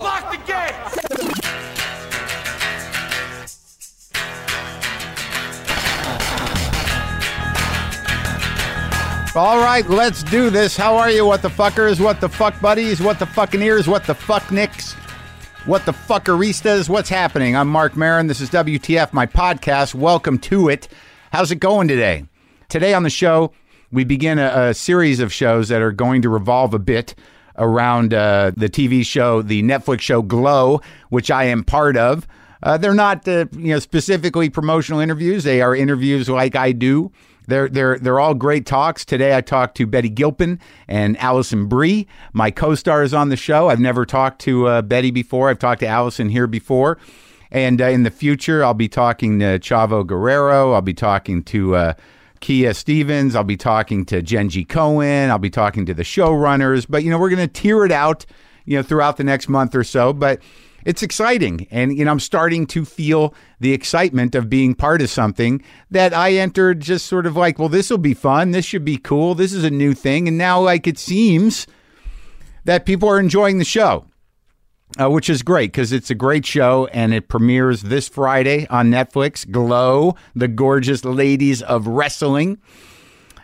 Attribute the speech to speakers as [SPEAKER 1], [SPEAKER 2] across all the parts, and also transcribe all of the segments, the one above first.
[SPEAKER 1] Lock the gate!
[SPEAKER 2] All right, let's do this. How are you, what the fuckers, what the fuck buddies, what the fucking ears, what the fuck nicks, what the fuckeristas, what's happening? I'm Marc Maron. This is WTF, my podcast. Welcome to it. How's it going today? Today on the show, we begin a, a series of shows that are going to revolve a bit around uh, the TV show, the Netflix show Glow, which I am part of. Uh, they're not, uh, you know, specifically promotional interviews. They are interviews like I do. They're they're they're all great talks. Today I talked to Betty Gilpin and Alison Brie, my co-stars on the show. I've never talked to uh, Betty before. I've talked to Alison here before, and uh, in the future I'll be talking to Chavo Guerrero. I'll be talking to. Kia Stevens. I'll be talking to Jenji Kohan. I'll be talking to the showrunners. But, you know, we're going to tear it out, you know, throughout the next month or so. But it's exciting. And, you know, I'm starting to feel the excitement of being part of something that I entered just sort of like, well, this will be fun. This should be cool. This is a new thing. And now, like, it seems that people are enjoying the show. Uh, which is great because it's a great show and it premieres this Friday on Netflix. Glow, the gorgeous ladies of wrestling,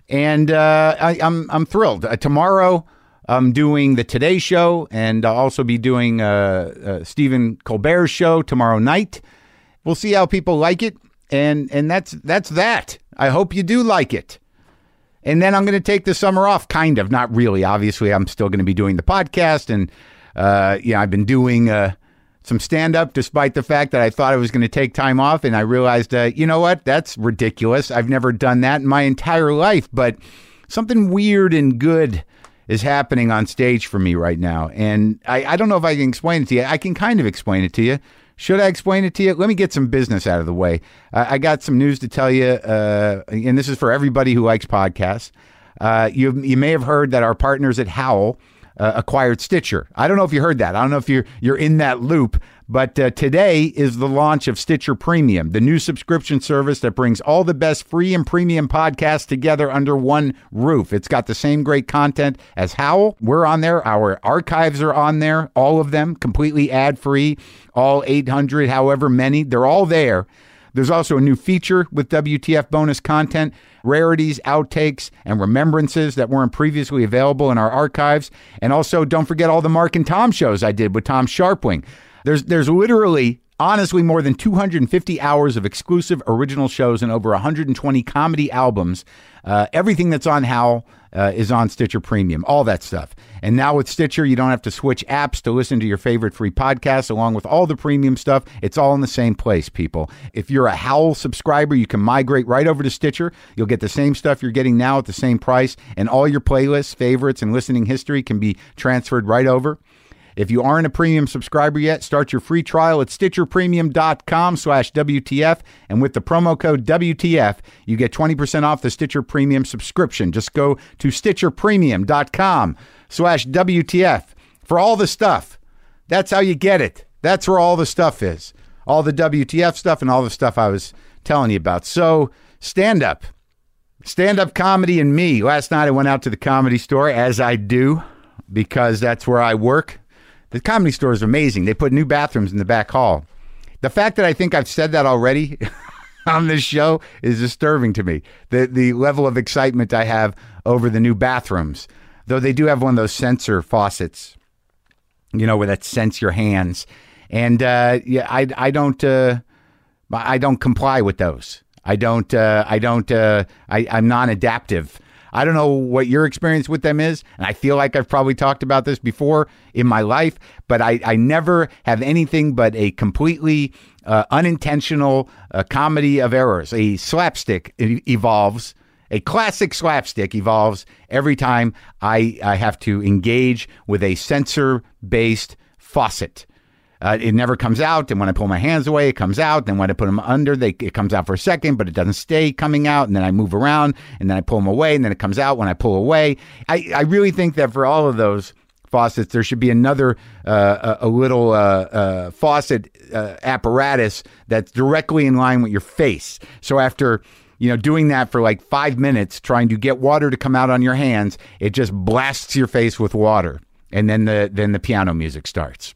[SPEAKER 2] and uh, I, I'm I'm thrilled. Uh, tomorrow, I'm doing the Today Show, and I'll also be doing uh, uh, Stephen Colbert's show tomorrow night. We'll see how people like it, and and that's that's that. I hope you do like it. And then I'm going to take the summer off, kind of, not really. Obviously, I'm still going to be doing the podcast, and uh, yeah, I've been doing uh, some stand up, despite the fact that I thought I was going to take time off, and I realized, uh, you know what, that's ridiculous. I've never done that in my entire life, but something weird and good is happening on stage for me right now, and I, I don't know if I can explain it to you. I can kind of explain it to you. Should I explain it to you? Let me get some business out of the way. Uh, I got some news to tell you, uh, and this is for everybody who likes podcasts. Uh, you, you may have heard that our partners at Howl uh, acquired Stitcher. I don't know if you heard that. I don't know if you're you're in that loop. But uh, today is the launch of Stitcher Premium, the new subscription service that brings all the best free and premium podcasts together under one roof. It's got the same great content as Howl. We're on there. Our archives are on there, all of them completely ad free, all 800, however many. They're all there. There's also a new feature with WTF bonus content, rarities, outtakes, and remembrances that weren't previously available in our archives. And also, don't forget all the Marc and Tom shows I did with Tom Scharpling. There's there's literally honestly more than 250 hours of exclusive original shows and over 120 comedy albums. Uh, everything that's on Howl uh, is on Stitcher Premium, all that stuff. And now with Stitcher, you don't have to switch apps to listen to your favorite free podcasts, along with all the premium stuff. It's all in the same place, people. If you're a Howl subscriber, you can migrate right over to Stitcher. You'll get the same stuff you're getting now at the same price, and all your playlists, favorites, and listening history can be transferred right over. If you aren't a premium subscriber yet, start your free trial at stitcherpremium.com slash WTF. And with the promo code WTF, you get 20% off the Stitcher Premium subscription. Just go to stitcherpremium.com slash WTF for all the stuff. That's how you get it. That's where all the stuff is. All the WTF stuff and all the stuff I was telling you about. So stand up. Stand up comedy and me. Last night I went out to the comedy store, as I do, because that's where I work. The comedy store is amazing. They put new bathrooms in the back hall. The fact that I think I've said that already on this show is disturbing to me. The the level of excitement I have over the new bathrooms. Though they do have one of those sensor faucets, you know, where that sense your hands. And uh, yeah, I I don't uh, I don't comply with those. I don't uh, I don't uh, I, I'm non-adaptive. I don't know what your experience with them is, and I feel like I've probably talked about this before in my life, but I, I never have anything but a completely uh, unintentional uh, comedy of errors. A slapstick evolves. A classic slapstick evolves every time I, I have to engage with a sensor based faucet. Uh, it never comes out, and when I pull my hands away, it comes out. Then when I put them under, they, it comes out for a second, but it doesn't stay coming out. And then I move around, and then I pull them away, and then it comes out when I pull away. I, I really think that for all of those faucets, there should be another uh, a, a little uh, uh, faucet uh, apparatus that's directly in line with your face. So after you know doing that for like five minutes, trying to get water to come out on your hands, it just blasts your face with water, and then the then the piano music starts.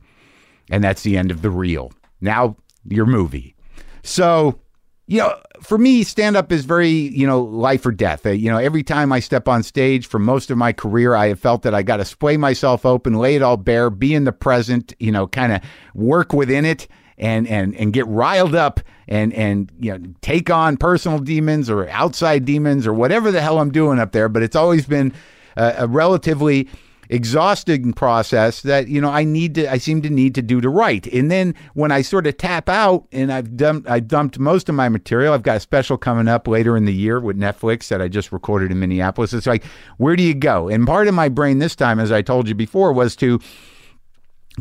[SPEAKER 2] And that's the end of the reel. Now your movie. So, you know, for me, stand up is very, you know, life or death. Uh, you know, every time I step on stage for most of my career, I have felt that I got to splay myself open, lay it all bare, be in the present, you know, kind of work within it and and and get riled up and and you know take on personal demons or outside demons or whatever the hell I'm doing up there. But it's always been a, a relatively exhausting process that you know I need to I seem to need to do to write. And then when I sort of tap out and I've dumped I dumped most of my material, I've got a special coming up later in the year with Netflix that I just recorded in Minneapolis. It's like where do you go? And part of my brain this time as I told you before was to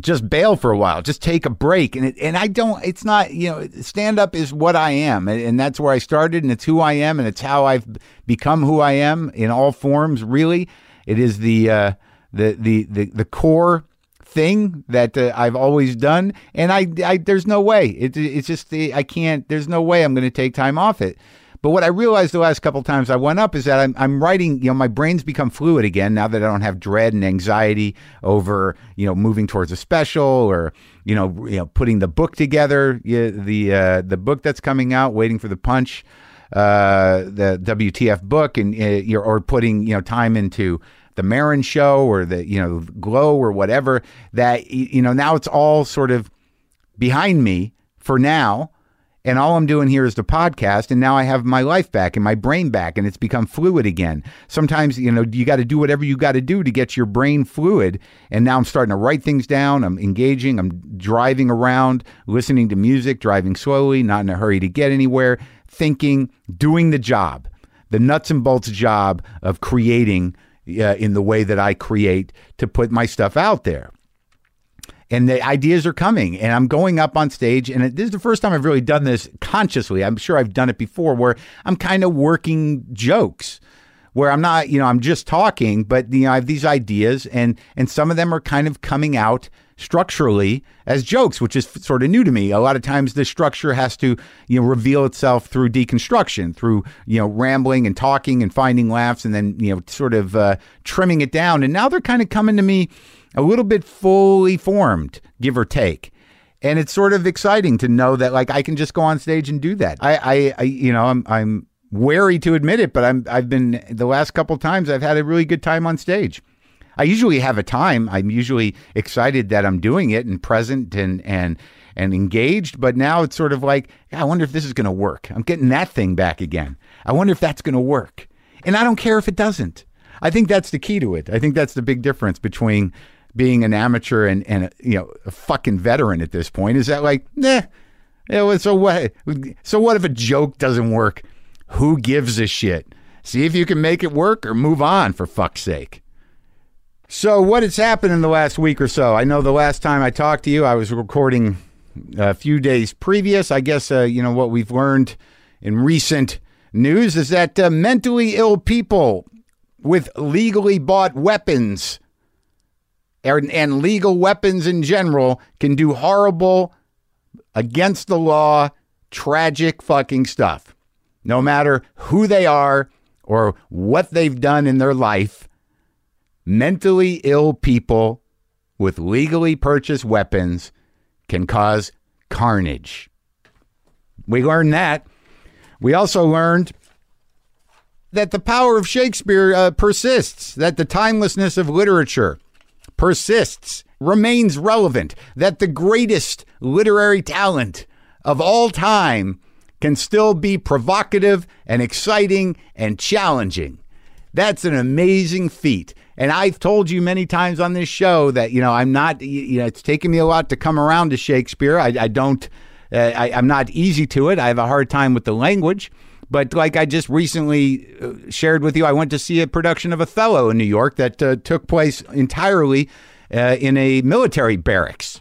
[SPEAKER 2] just bail for a while, just take a break. And it, and I don't, it's not, you know, stand up is what I am. And, and that's where I started and it's who I am and it's how I've become who I am in all forms, really. It is the, uh, the, the, the, the core thing that uh, I've always done. And I, I, there's no way it, it's just, I can't, there's no way I'm going to take time off it. But what I realized the last couple times I went up is that I'm, I'm writing, you know, my brain's become fluid again now that I don't have dread and anxiety over, you know, moving towards a special or, you know, you know putting the book together, yeah, the uh, the book that's coming out, waiting for the punch, uh, the WTF book, and uh, or putting, you know, time into the Maron show or the, you know, Glow or whatever that, you know, now it's all sort of behind me for now and all I'm doing here is the podcast, and now I have my life back and my brain back, and it's become fluid again. Sometimes, you know, you got to do whatever you got to do to get your brain fluid. And now I'm starting to write things down. I'm engaging. I'm driving around, listening to music, driving slowly, not in a hurry to get anywhere, thinking, doing the job, the nuts and bolts job of creating uh, in the way that I create to put my stuff out there. And the ideas are coming and i'm going up on stage and this is the first time i've really done this consciously. I'm sure i've done it before where i'm kind of working jokes where i'm not you know i'm just talking but you know i have these ideas and and some of them are kind of coming out structurally as jokes which is sort of new to me a lot of times the structure has to you know reveal itself through deconstruction through you know rambling and talking and finding laughs and then you know sort of uh, trimming it down and now they're kind of coming to me a little bit fully formed, give or take. And it's sort of exciting to know that like I can just go on stage and do that. I, I, I you know, I'm, I'm wary to admit it, but I'm, I've been the last couple times I've had a really good time on stage. I usually have a time. I'm usually excited that I'm doing it and present and and and engaged. But now it's sort of like, I wonder if this is going to work. I'm getting that thing back again. I wonder if that's going to work. And I don't care if it doesn't. I think that's the key to it. I think that's the big difference between being an amateur and and you know a fucking veteran at this point is that like nah yeah, so what so what if a joke doesn't work who gives a shit see if you can make it work or move on for fuck's sake so what has happened in the last week or so i know the last time i talked to you i was recording a few days previous i guess uh, you know what we've learned in recent news is that uh, mentally ill people with legally bought weapons and, and legal weapons in general can do horrible, against the law, tragic fucking stuff. No matter who they are or what they've done in their life, mentally ill people with legally purchased weapons can cause carnage. We learned that. We also learned that the power of Shakespeare uh, persists, that the timelessness of literature persists, remains relevant, that the greatest literary talent of all time can still be provocative and exciting and challenging. That's an amazing feat. And I've told you many times on this show that, you know, I'm not, you know, it's taken me a lot to come around to Shakespeare. I, I don't, uh, I, I'm not easy to it. I have a hard time with the language. But like I just recently uh, shared with you, I went to see a production of Othello in New York that uh, took place entirely uh, in a military barracks.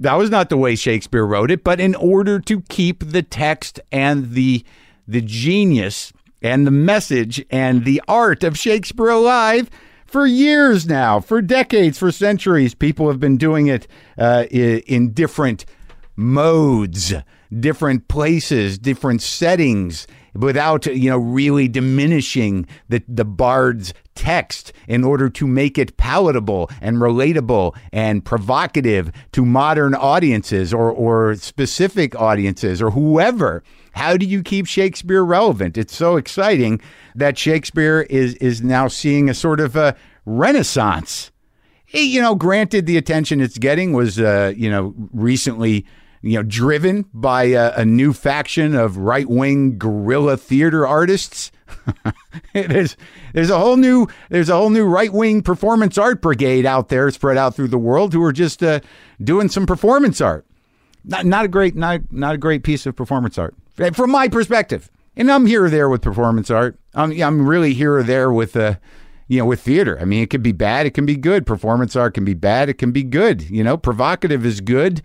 [SPEAKER 2] That was not the way Shakespeare wrote it, but in order to keep the text and the the genius and the message and the art of Shakespeare alive for years now, for decades, for centuries, people have been doing it uh, in different modes different places, different settings, without you know really diminishing the the bard's text in order to make it palatable and relatable and provocative to modern audiences or or specific audiences or whoever how do you keep Shakespeare relevant it's so exciting that Shakespeare is is now seeing a sort of a renaissance you know granted the attention it's getting was uh, you know recently you know, driven by a, a new faction of right wing guerrilla theater artists. there's there's a whole new there's a whole new right wing performance art brigade out there spread out through the world who are just uh, doing some performance art. Not not a great not not a great piece of performance art from my perspective. And I'm here or there with performance art. I'm I'm really here or there with uh, you know, with theater. I mean, it can be bad, it can be good. Performance art can be bad, it can be good. You know, provocative is good.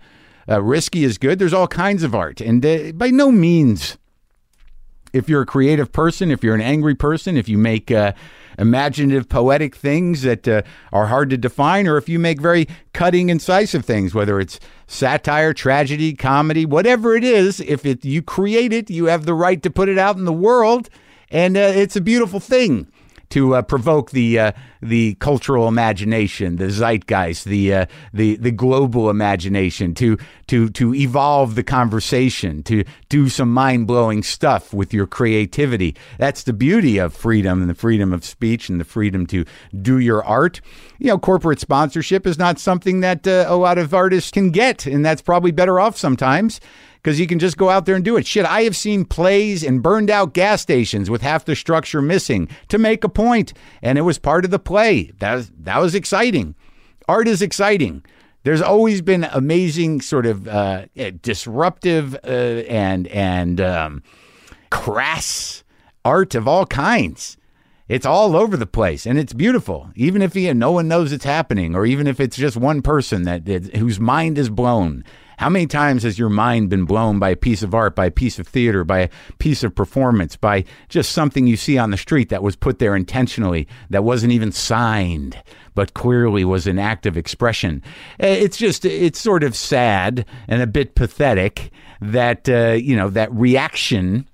[SPEAKER 2] Uh, risky is good. There's all kinds of art. And uh, by no means, if you're a creative person, if you're an angry person, if you make uh, imaginative, poetic things that uh, are hard to define, or if you make very cutting, incisive things, whether it's satire, tragedy, comedy, whatever it is, if it, you create it, you have the right to put it out in the world. And uh, it's a beautiful thing to uh, provoke the uh, the cultural imagination, the zeitgeist, the uh, the the global imagination, to to to evolve the conversation, to do some mind blowing stuff with your creativity. That's the beauty of freedom and the freedom of speech and the freedom to do your art. You know, corporate sponsorship is not something that uh, a lot of artists can get, and that's probably better off sometimes because you can just go out there and do it. Shit, I have seen plays in burned out gas stations with half the structure missing to make a point, and it was part of the play. That was, that was exciting. Art is exciting. There's always been amazing, sort of uh, eh, disruptive uh, and and um, crass art of all kinds. It's all over the place, and it's beautiful. Even if you, no one knows it's happening, or even if it's just one person that, that whose mind is blown, how many times has your mind been blown by a piece of art, by a piece of theater, by a piece of performance, by just something you see on the street that was put there intentionally, that wasn't even signed, but clearly was an act of expression? Eh, it's just, it's sort of sad and a bit pathetic that, uh, you know, that reaction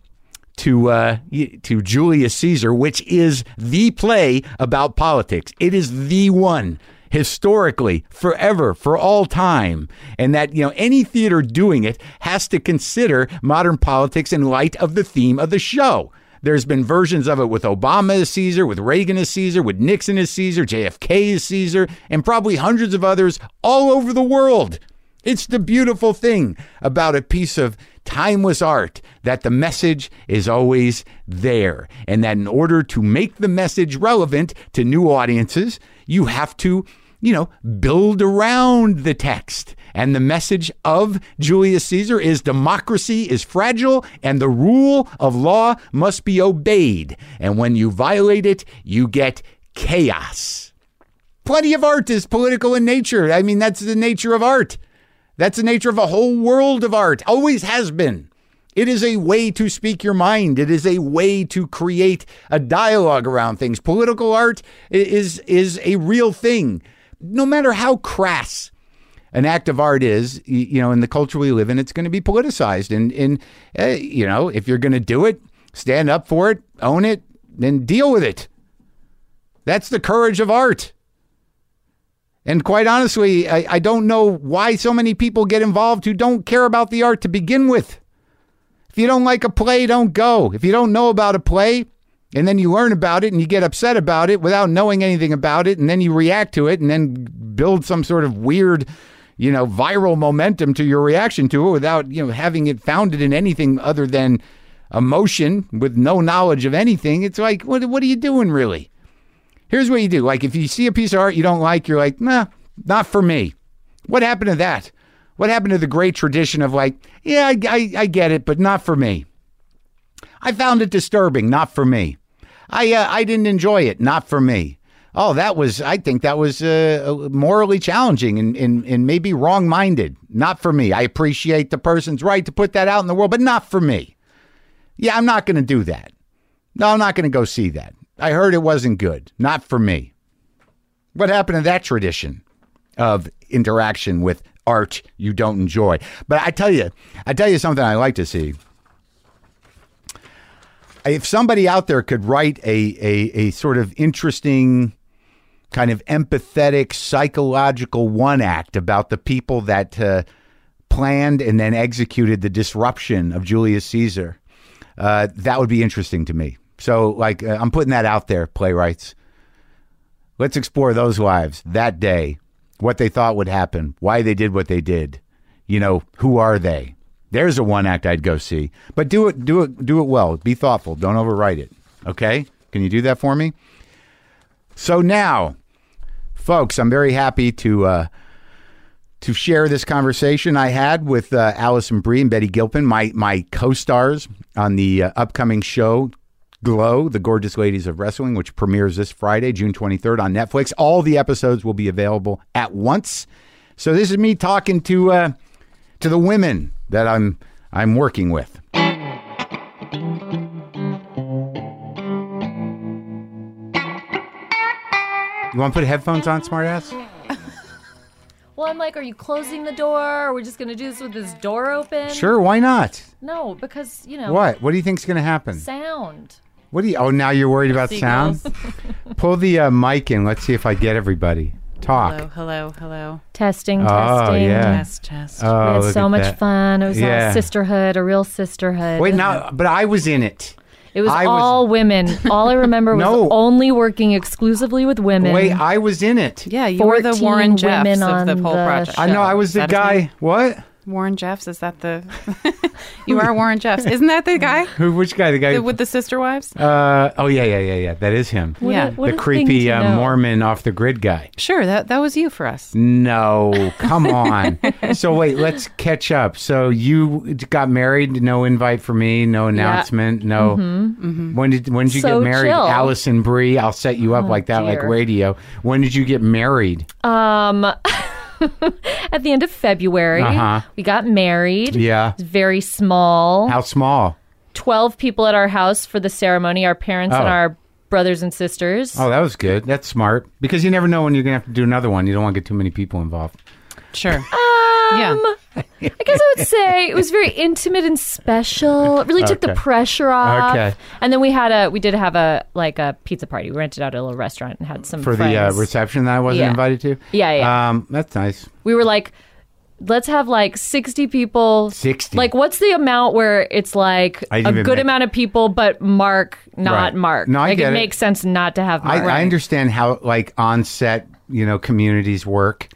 [SPEAKER 2] to uh, to Julius Caesar, which is the play about politics. It is the one historically, forever, for all time. And that, you know, any theater doing it has to consider modern politics in light of the theme of the show. There's been versions of it with Obama as Caesar, with Reagan as Caesar, with Nixon as Caesar, JFK as Caesar, and probably hundreds of others all over the world. It's the beautiful thing about a piece of timeless art that the message is always there. And that in order to make the message relevant to new audiences, you have to, you know, build around the text. And the message of Julius Caesar is democracy is fragile and the rule of law must be obeyed. And when you violate it, you get chaos. Plenty of art is political in nature. I mean, that's the nature of art. That's the nature of a whole world of art, always has been. It is a way to speak your mind. It is a way to create a dialogue around things. Political art is is a real thing. No matter how crass an act of art is, you know, in the culture we live in, it's going to be politicized. And, and uh, you know, if you're going to do it, stand up for it, own it, then deal with it. That's the courage of art. And quite honestly, I, I don't know why so many people get involved who don't care about the art to begin with. You don't like a play, don't go. If you don't know about a play, and then you learn about it and you get upset about it without knowing anything about it, and then you react to it and then build some sort of weird, you know, viral momentum to your reaction to it without, you know, having it founded in anything other than emotion with no knowledge of anything. It's like, what, what are you doing really? Here's what you do. Like if you see a piece of art you don't like, you're like, nah, not for me. What happened to that? What happened to the great tradition of like, yeah, I, I, I get it, but not for me. I found it disturbing, not for me. I uh, I didn't enjoy it, not for me. Oh, that was I think that was uh, morally challenging and, and and maybe wrong minded. Not for me. I appreciate the person's right to put that out in the world, but not for me. Yeah, I'm not going to do that. No, I'm not going to go see that. I heard it wasn't good. Not for me. What happened to that tradition of interaction with art you don't enjoy? But I tell you, I tell you something I like to see. if somebody out there could write a, a, a sort of interesting, kind of empathetic, psychological one act about the people that uh, planned and then executed the disruption of Julius Caesar, uh, that would be interesting to me. So, like, uh, I'm putting that out there, playwrights. Let's explore those lives that day, what they thought would happen, why they did what they did. You know, who are they? There's a one act I'd go see. But do it do it do it well. Be thoughtful. Don't overwrite it. Okay? Can you do that for me? So now, folks, I'm very happy to uh to share this conversation I had with uh, Alison Brie and Betty Gilpin, my my co-stars on the uh, upcoming show Glow, The Gorgeous Ladies of Wrestling, which premieres this Friday, June 23rd on Netflix. All the episodes will be available at once. So this is me talking to uh, to the women that I'm I'm working with. You want to put headphones on, smartass?
[SPEAKER 3] Well, I'm like, are you closing the door? Are we just going to do this with this door open?
[SPEAKER 2] Sure, why not?
[SPEAKER 3] No, because, you know,
[SPEAKER 2] What? What do you think's going to happen?
[SPEAKER 3] sound.
[SPEAKER 2] What do you? Oh, now you're worried about sound. Pull the uh, mic in. Let's see if I get everybody. Talk.
[SPEAKER 4] Hello, hello, hello.
[SPEAKER 3] Testing,
[SPEAKER 2] Oh,
[SPEAKER 3] testing.
[SPEAKER 2] yeah.
[SPEAKER 4] Test, test.
[SPEAKER 2] Oh,
[SPEAKER 3] We had
[SPEAKER 2] look
[SPEAKER 3] so
[SPEAKER 2] at
[SPEAKER 3] much
[SPEAKER 2] that.
[SPEAKER 3] fun. It was
[SPEAKER 2] Yeah.
[SPEAKER 3] all sisterhood, a real sisterhood.
[SPEAKER 2] Wait, now, but I was in it.
[SPEAKER 3] it was
[SPEAKER 2] I was-
[SPEAKER 3] all women. All I remember was
[SPEAKER 2] No.
[SPEAKER 3] only working exclusively with women.
[SPEAKER 2] Wait, I was in it.
[SPEAKER 4] yeah, you were the
[SPEAKER 3] 14
[SPEAKER 4] Warren Jeffs
[SPEAKER 3] women
[SPEAKER 4] of the
[SPEAKER 3] on
[SPEAKER 4] whole
[SPEAKER 3] the
[SPEAKER 4] project.
[SPEAKER 2] I know. I was the
[SPEAKER 4] that his
[SPEAKER 2] guy. What?
[SPEAKER 4] Warren Jeffs, is that the. you are Warren Jeffs. Isn't that the guy
[SPEAKER 2] Who? Which guy? The guy?
[SPEAKER 4] The- with the sister wives?
[SPEAKER 2] uh, oh yeah, yeah, yeah, yeah. That is him.
[SPEAKER 3] What a-
[SPEAKER 4] Yeah.
[SPEAKER 3] what
[SPEAKER 2] the
[SPEAKER 3] a thing
[SPEAKER 2] creepy
[SPEAKER 3] to
[SPEAKER 2] uh,
[SPEAKER 3] know.
[SPEAKER 2] Mormon off the grid guy.
[SPEAKER 4] Sure, that, that was you for us.
[SPEAKER 2] No, come on. so wait, let's catch up. So you got married? No invite for me. No announcement. No. When did when did you
[SPEAKER 3] Mm-hmm. So
[SPEAKER 2] get married?
[SPEAKER 3] chill. Oh,
[SPEAKER 2] Alison Brie. I'll set you up like that, like radio. When did you get married?
[SPEAKER 3] Um, at the end of February,
[SPEAKER 2] Uh-huh.
[SPEAKER 3] we got married.
[SPEAKER 2] Yeah.
[SPEAKER 3] It was very small.
[SPEAKER 2] How small?
[SPEAKER 3] 12 people at our house for the ceremony, our parents and
[SPEAKER 2] Oh.
[SPEAKER 3] our brothers and sisters.
[SPEAKER 2] Oh, that was good. That's smart because you never know when you're gonna have to do another one. You don't want to get too many people involved.
[SPEAKER 4] Sure.
[SPEAKER 3] Um,
[SPEAKER 4] yeah.
[SPEAKER 3] I guess I would say it was very intimate and special. It really took the
[SPEAKER 2] Okay.
[SPEAKER 3] pressure off.
[SPEAKER 2] Okay.
[SPEAKER 3] And then we had a we did have a like a pizza party. We rented out a little restaurant and had some
[SPEAKER 2] for the uh,
[SPEAKER 3] friends.
[SPEAKER 2] reception that I wasn't
[SPEAKER 3] Yeah.
[SPEAKER 2] invited to.
[SPEAKER 3] Yeah, yeah.
[SPEAKER 2] Um, that's nice.
[SPEAKER 3] we were like let's have like 60 people
[SPEAKER 2] 60.
[SPEAKER 3] like what's the amount where it's like
[SPEAKER 2] I
[SPEAKER 3] a
[SPEAKER 2] even
[SPEAKER 3] good
[SPEAKER 2] make-
[SPEAKER 3] amount of people but mark not
[SPEAKER 2] Right.
[SPEAKER 3] mark
[SPEAKER 2] No, I
[SPEAKER 3] like
[SPEAKER 2] get
[SPEAKER 3] it makes sense not to have
[SPEAKER 2] I, I understand how like on set, you know, communities work.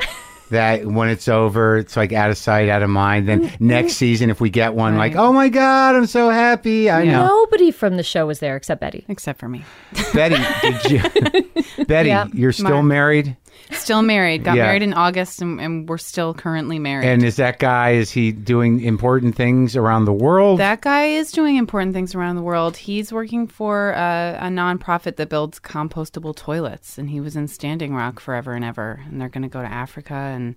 [SPEAKER 2] That when it's over, it's like out of sight, out of mind. Then mm-hmm. next season, if we get one, like, oh my god, I'm so happy. I know.
[SPEAKER 3] nobody from the show was there except betty
[SPEAKER 4] Except for me.
[SPEAKER 2] Betty, did you? Betty,
[SPEAKER 3] Yeah.
[SPEAKER 2] you're still
[SPEAKER 4] Marc.
[SPEAKER 2] married,
[SPEAKER 4] Still married. Got
[SPEAKER 2] Yeah.
[SPEAKER 4] married in August, and, and we're still currently married.
[SPEAKER 2] and is that guy? Is he doing important things around the world?
[SPEAKER 4] that guy is doing important things around the world. He's working for a, a nonprofit that builds compostable toilets, and he was in Standing Rock forever and ever. And they're going to go to Africa, and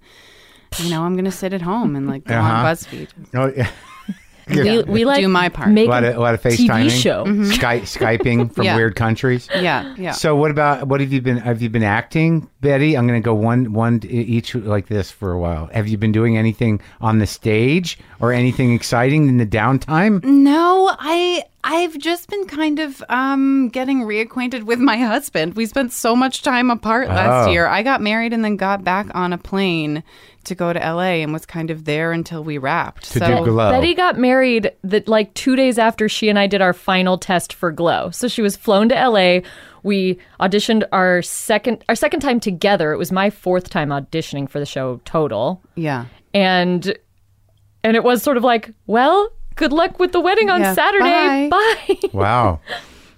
[SPEAKER 4] you know, I'm going to sit at home and like go
[SPEAKER 2] Uh-huh.
[SPEAKER 4] on BuzzFeed.
[SPEAKER 2] oh, yeah.
[SPEAKER 3] We, we like
[SPEAKER 4] Do my part.
[SPEAKER 3] make
[SPEAKER 2] a lot
[SPEAKER 3] a
[SPEAKER 2] of a lot of
[SPEAKER 3] tv
[SPEAKER 2] FaceTiming,
[SPEAKER 3] show
[SPEAKER 2] Sky, mm-hmm. skyping from
[SPEAKER 4] Yeah.
[SPEAKER 2] weird countries.
[SPEAKER 4] Yeah, yeah.
[SPEAKER 2] So what about what have you been have you been acting, Betty? I'm going to go one one each like this for a while. Have you been doing anything on the stage or anything exciting in the downtime?
[SPEAKER 4] No, I I've just been kind of um getting reacquainted with my husband. We spent so much time apart last
[SPEAKER 2] Oh.
[SPEAKER 4] year. I got married and then got back on a plane to go to LA and was kind of there until we wrapped.
[SPEAKER 2] To
[SPEAKER 4] so
[SPEAKER 2] do Glow.
[SPEAKER 3] Betty got married that like two days after she and I did our final test for Glow. So she was flown to LA. We auditioned our second our second time together. It was my fourth time auditioning for the show total.
[SPEAKER 4] yeah.
[SPEAKER 3] And and it was sort of like, well, good luck with the wedding on
[SPEAKER 4] Yeah,
[SPEAKER 3] Saturday. Bye.
[SPEAKER 2] Wow.